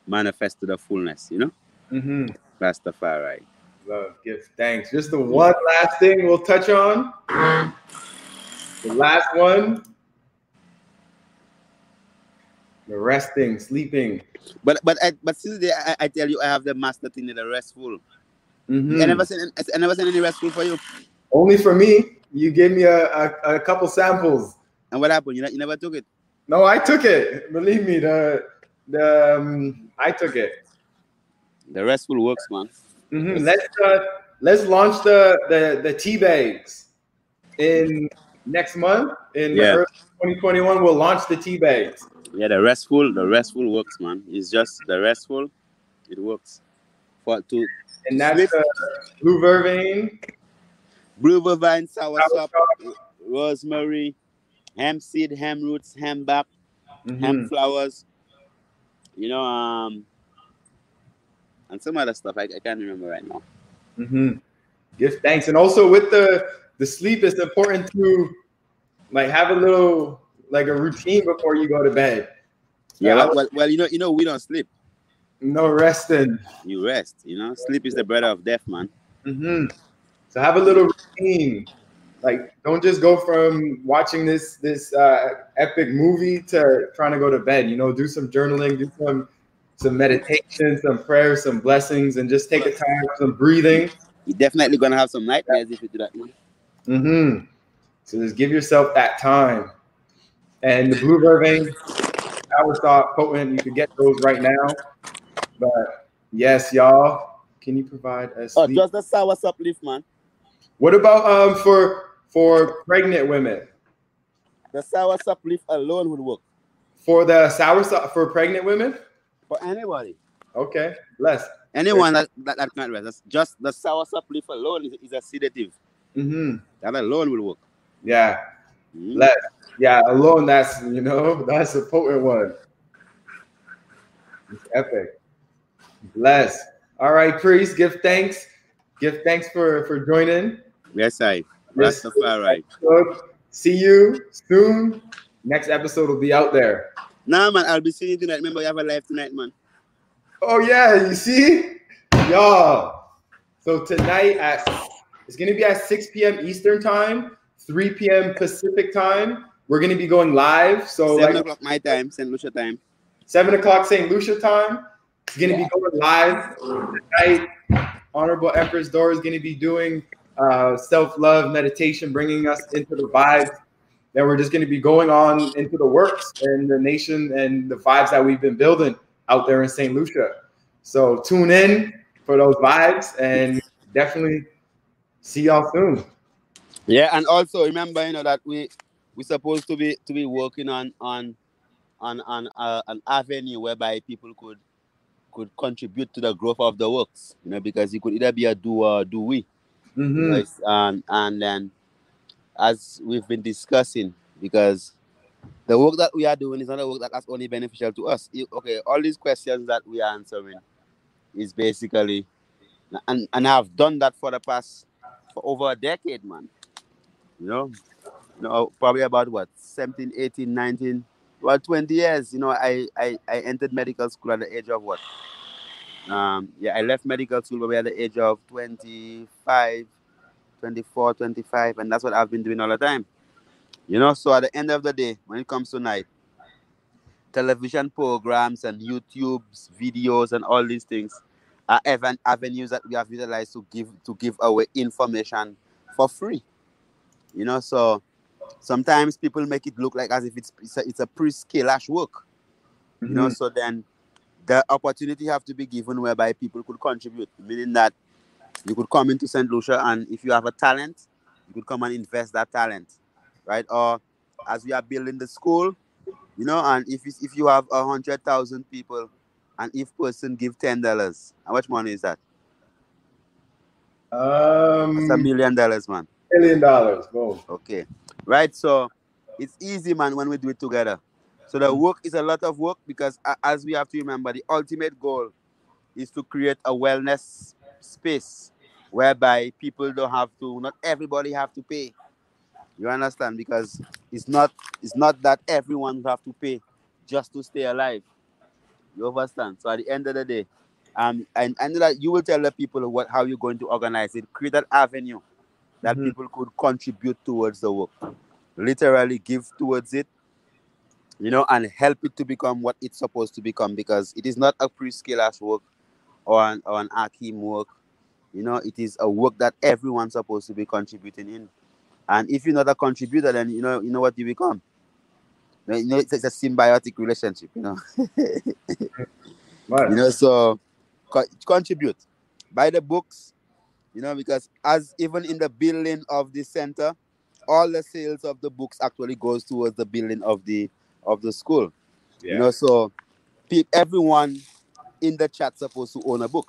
Speaker 2: manifest to the fullness, you know?
Speaker 1: Mm-hmm.
Speaker 2: Rastafari.
Speaker 1: Love, give thanks. Just the one last thing we'll touch on. The last one. The resting, sleeping.
Speaker 2: But but I, but since they, I, I tell you I have the master thing in the restful.
Speaker 1: Mhm.
Speaker 2: I never seen I never seen any restful for you.
Speaker 1: Only for me. You gave me a, a, a couple samples.
Speaker 2: And what happened? You, you never took it.
Speaker 1: No, I took it. Believe me, the the um, I took it.
Speaker 2: The restful works, man.
Speaker 1: Mhm. Let's uh, let's launch the the the tea bags in next month in
Speaker 2: Yeah.
Speaker 1: early 2021. We'll launch the tea bags.
Speaker 2: Yeah, the restful, the restful works, man. It's just the restful, it works. For to
Speaker 1: And that's uh, blue vervain,
Speaker 2: blue vervine, sour
Speaker 1: Sour
Speaker 2: rosemary, hemp seed, hemp roots, hemp bark,
Speaker 1: Mhm.
Speaker 2: hemp flowers. You know, um, and some other stuff I, I can't remember right now.
Speaker 1: Mm-hmm. Give thanks, and also with the the sleep, it's important to like have a little like a routine before you go to bed.
Speaker 2: Yeah, well, well, well, you know, you know, we don't sleep.
Speaker 1: No resting.
Speaker 2: You rest. You know, sleep is the brother of death, man.
Speaker 1: Mm-hmm. So have a little routine. Like, don't just go from watching this this uh, epic movie to trying to go to bed. You know, do some journaling, do some some meditation, some prayers, some blessings, and just take a time some breathing.
Speaker 2: You're definitely gonna have some nightmares if you do that, man.
Speaker 1: hmm So just give yourself that time. And the blue vervain, soursop potent. You can get those right now. But yes, y'all, can you provide us?
Speaker 2: Oh, just the sour leaf, man.
Speaker 1: What about um for for pregnant women?
Speaker 2: The sour sop leaf alone would work
Speaker 1: For the soursop for pregnant women?
Speaker 2: for anybody.
Speaker 1: Okay, bless.
Speaker 2: Anyone that, that, that can't rest. That's just the soursop leaf alone is, is a sedative.
Speaker 1: Mm-hmm.
Speaker 2: That alone will work.
Speaker 1: Yeah,
Speaker 2: Mm.
Speaker 1: bless. Yeah, alone. That's you know that's a potent one. It's epic. Bless. All right, priest. Give thanks. Give thanks for for joining.
Speaker 2: Yes, I. Rastafari.
Speaker 1: See you soon. Next episode will be out there.
Speaker 2: Nah, man, I'll be seeing you tonight. Remember, you have a live tonight, man.
Speaker 1: Oh yeah, you see, y'all. So tonight at it's gonna be at 6 p.m. Eastern time, 3 p.m. Pacific time. We're gonna be going live. So
Speaker 2: Seven
Speaker 1: like
Speaker 2: o'clock my time, St. Lucia time.
Speaker 1: seven o'clock St. Lucia time. It's gonna be going live tonight. Honorable Empress Dora is gonna be doing uh, self-love meditation, bringing us into the vibes. Then we're just gonna be going on into the works and the nation and the vibes that we've been building out there in St. Lucia. So tune in for those vibes and definitely see y'all soon.
Speaker 2: Yeah, and also remember, you know, that we we supposed to be to be working on on on on uh, an avenue whereby people could could contribute to the growth of the works. You know, because it could either be a do or do we.
Speaker 1: Mhm.
Speaker 2: Yes, and and then as we've been discussing, because the work that we are doing is not a work that's only beneficial to us. You- Okay, all these questions that we are answering is basically, and and I've done that for the past for over a decade, man. You know, you know, probably about what 17, 18, 19, well, 20 years. You know, I I, I entered medical school at the age of what? Um, yeah, I left medical school at the age of 25, 24, 25, and that's what I've been doing all the time. You know, so at the end of the day, when it comes to night, television programs and YouTube's videos and all these things are even avenues that we have utilized to give to give away information for free. You know, so sometimes people make it look like as if it's it's a, it's a pre-scalash work. Mm-hmm. You know, mm-hmm. so then the opportunity have to be given whereby people could contribute, meaning that you could come into St. Lucia and if you have a talent, you could come and invest that talent, right? Or as we are building the school, you know, and if if you have a hundred thousand people, and if person give ten dollars, how much money is that?
Speaker 1: Um,
Speaker 2: it's a million dollars, man.
Speaker 1: Million dollars, boom.
Speaker 2: Okay, right. So it's easy, man, when we do it together. So the work is a lot of work because, as we have to remember, the ultimate goal is to create a wellness space whereby people don't have to, not everybody have to pay. You understand? Because it's not it's not that everyone have to pay just to stay alive. You understand? So at the end of the day, um, and, and that you will tell the people what how you're going to organize it, create that avenue that mm-hmm. people could contribute towards the work. Literally give towards it, you know, and help it to become what it's supposed to become because it is not a Priest Kailash work or an or an Akeem work. You know, it is a work that everyone's supposed to be contributing in. And if you're not a contributor, then you know you know what you become. You know, it's, it's a symbiotic relationship. You know, right. you know. So co- contribute, buy the books. You know, because as even in the building of the center, all the sales of the books actually goes towards the building of the of the school. Yeah. You know, so everyone in the chat supposed to own a book.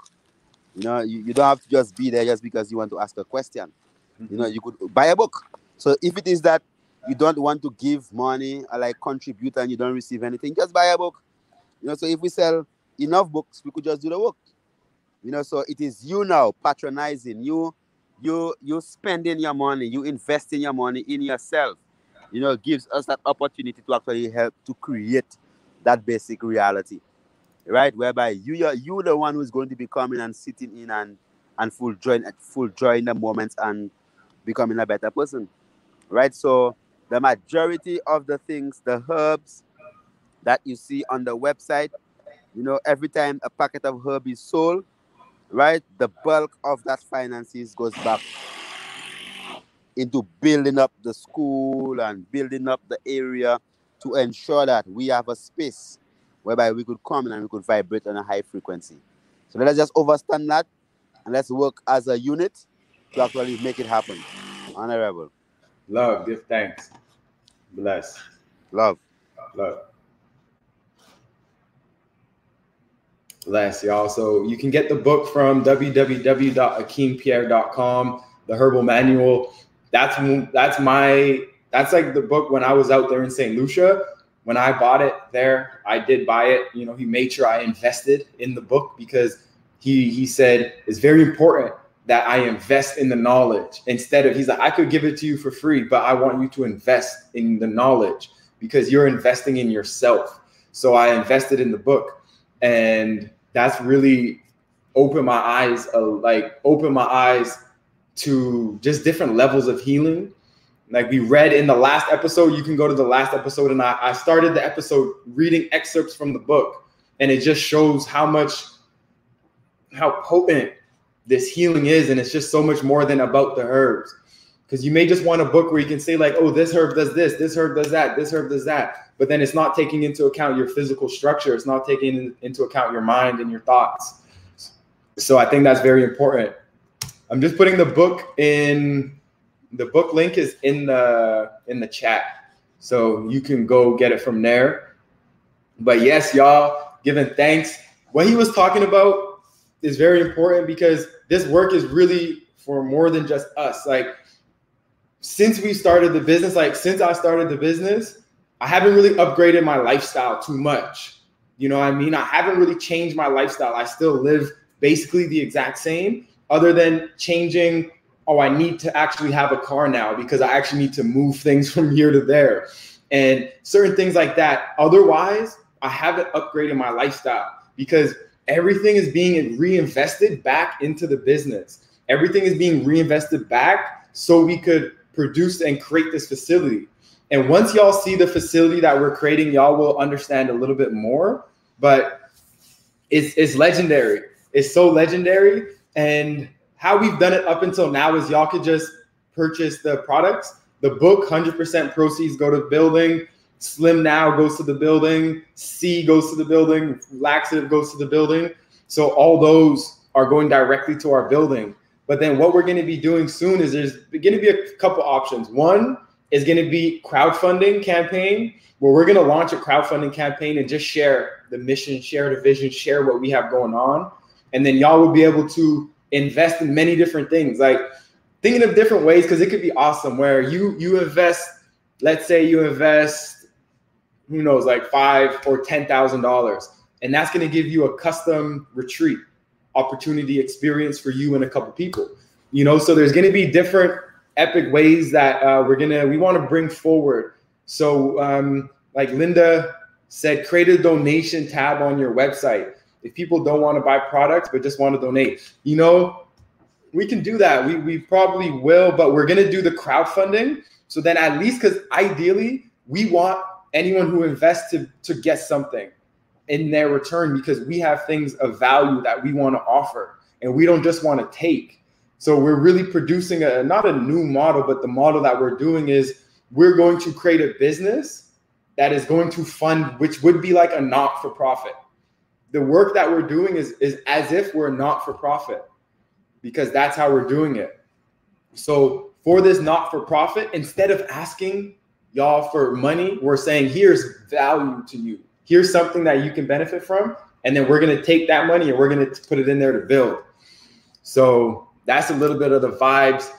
Speaker 2: You know, you, you don't have to just be there just because you want to ask a question. Mm-hmm. You know, you could buy a book. So if it is that you don't want to give money or like contribute and you don't receive anything, just buy a book. You know, so if we sell enough books, we could just do the work. You know, so it is you now patronizing you, you you spending your money, you investing your money in yourself. You know, gives us that opportunity to actually help to create that basic reality, right? Whereby you are you the one who's going to be coming and sitting in and and full joy, full joy in the moments and becoming a better person, right? So the majority of the things, the herbs that you see on the website, you know, every time a packet of herb is sold, right, the bulk of that finances goes back into building up the school and building up the area to ensure that we have a space whereby we could come and we could vibrate on a high frequency. So let us just understand that and let's work as a unit to actually make it happen. Honorable.
Speaker 1: Love, give thanks. Bless.
Speaker 2: Love.
Speaker 1: Love. Bless, y'all. So you can get the book from www.akeempierre.com, the herbal manual. That's that's my that's like the book when I was out there in St. Lucia. When I bought it there, I did buy it. You know, he made sure I invested in the book because he he said it's very important that I invest in the knowledge instead of he's like, I could give it to you for free, but I want you to invest in the knowledge because you're investing in yourself. So I invested in the book, and that's really opened my eyes, uh, like opened my eyes to just different levels of healing. Like we read in the last episode, you can go to the last episode, and I, I started the episode reading excerpts from the book, and it just shows how much, how potent this healing is and it's just so much more than about the herbs. Because you may just want a book where you can say like oh this herb does this this herb does that this herb does that but then it's not taking into account your physical structure it's not taking into account your mind and your thoughts. So i think that's very important i'm just putting the book in the book link is in the in the chat so you can go get it from there but yes y'all giving thanks what he was talking about is very important because this work is really for more than just us. Like since we started the business, like since I started the business, I haven't really upgraded my lifestyle too much. You know what I mean? I haven't really changed my lifestyle. I still live basically the exact same, other than changing. Oh, I need to actually have a car now because I actually need to move things from here to there and certain things like that. Otherwise, I haven't upgraded my lifestyle because everything is being reinvested back into the business. Everything is being reinvested back so we could produce and create this facility. And once y'all see the facility that we're creating, y'all will understand a little bit more. But it's it's legendary. It's so legendary. And how we've done it up until now is y'all could just purchase the products. The book, 100% proceeds go to building. Slim Now goes to the building. C goes to the building. Laxative goes to the building. So all those are going directly to our building. But then what we're going to be doing soon is there's going to be a couple options. One is going to be crowdfunding campaign where we're going to launch a crowdfunding campaign and just share the mission, share the vision, share what we have going on. And then y'all will be able to invest in many different things. Like thinking of different ways because it could be awesome where you you invest, let's say you invest, who knows, like five or ten thousand dollars, and that's going to give you a custom retreat opportunity experience for you and a couple people. You know, so there's going to be different epic ways that uh, we're gonna we want to bring forward. So, um, like Linda said, create a donation tab on your website. If people don't want to buy products but just want to donate, you know, we can do that. We we probably will, but we're gonna do the crowdfunding. So then at least because ideally we want anyone who invests to to get something in their return because we have things of value that we want to offer and we don't just want to take. So we're really producing a not a new model, but the model that we're doing is we're going to create a business that is going to fund, which would be like a not for profit. The work that we're doing is, is as if we're not for profit because that's how we're doing it. So for this not for profit, instead of asking y'all for money, we're saying here's value to you. Here's something that you can benefit from. And then we're going to take that money and we're going to put it in there to build. So that's a little bit of the vibes.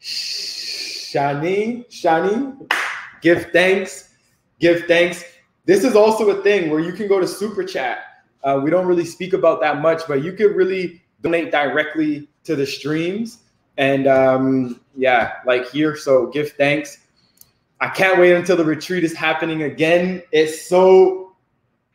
Speaker 1: Shani, Shani, give thanks, give thanks. This is also a thing where you can go to Super Chat. Uh, we don't really speak about that much, but you could really donate directly to the streams. And um, yeah, like here. So give thanks. I can't wait until the retreat is happening again. It's so,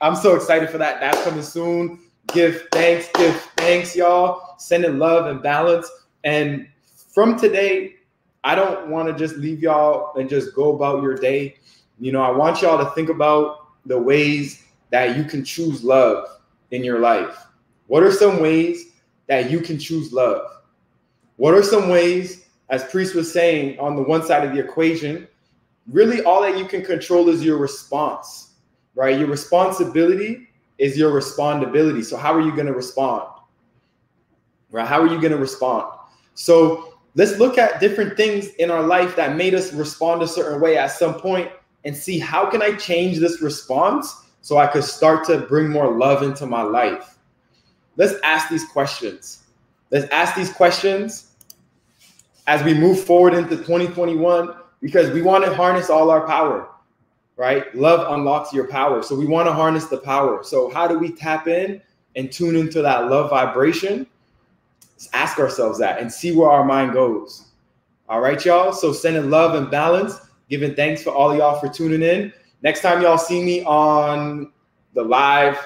Speaker 1: I'm so excited for that. That's coming soon. Give thanks, give thanks, y'all. Sending love and balance. And from today, I don't want to just leave y'all and just go about your day. You know, I want y'all to think about the ways that you can choose love in your life. What are some ways that you can choose love? What are some ways, as Priest was saying, on the one side of the equation, really all that you can control is your response, right? Your responsibility is your respondability. So, how are you going to respond? Right? How are you going to respond? So, let's look at different things in our life that made us respond a certain way at some point and see how can I change this response so I could start to bring more love into my life. Let's ask these questions. Let's ask these questions as we move forward into 2021 because we want to harness all our power, right? Love unlocks your power. So we want to harness the power. So, how do we tap in and tune into that love vibration? Let's ask ourselves that and see where our mind goes. All right, y'all. So, sending love and balance, giving thanks for all y'all for tuning in. Next time y'all see me on the live,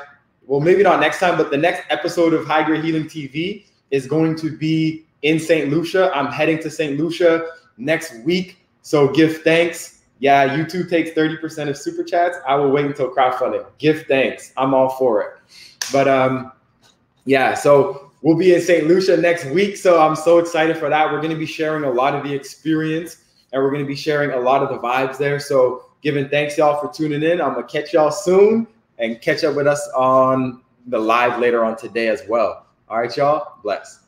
Speaker 1: well, maybe not next time, but the next episode of High Grade Healing TV is going to be in St. Lucia. I'm heading to St. Lucia next week so give thanks. Yeah, YouTube takes 30% of super chats. I will wait until crowdfunding. Give thanks. I'm all for it. But um, yeah, so we'll be in St. Lucia next week. So I'm so excited for that. We're going to be sharing a lot of the experience and we're going to be sharing a lot of the vibes there. So giving thanks y'all for tuning in. I'm gonna catch y'all soon and catch up with us on the live later on today as well. All right, y'all. Bless.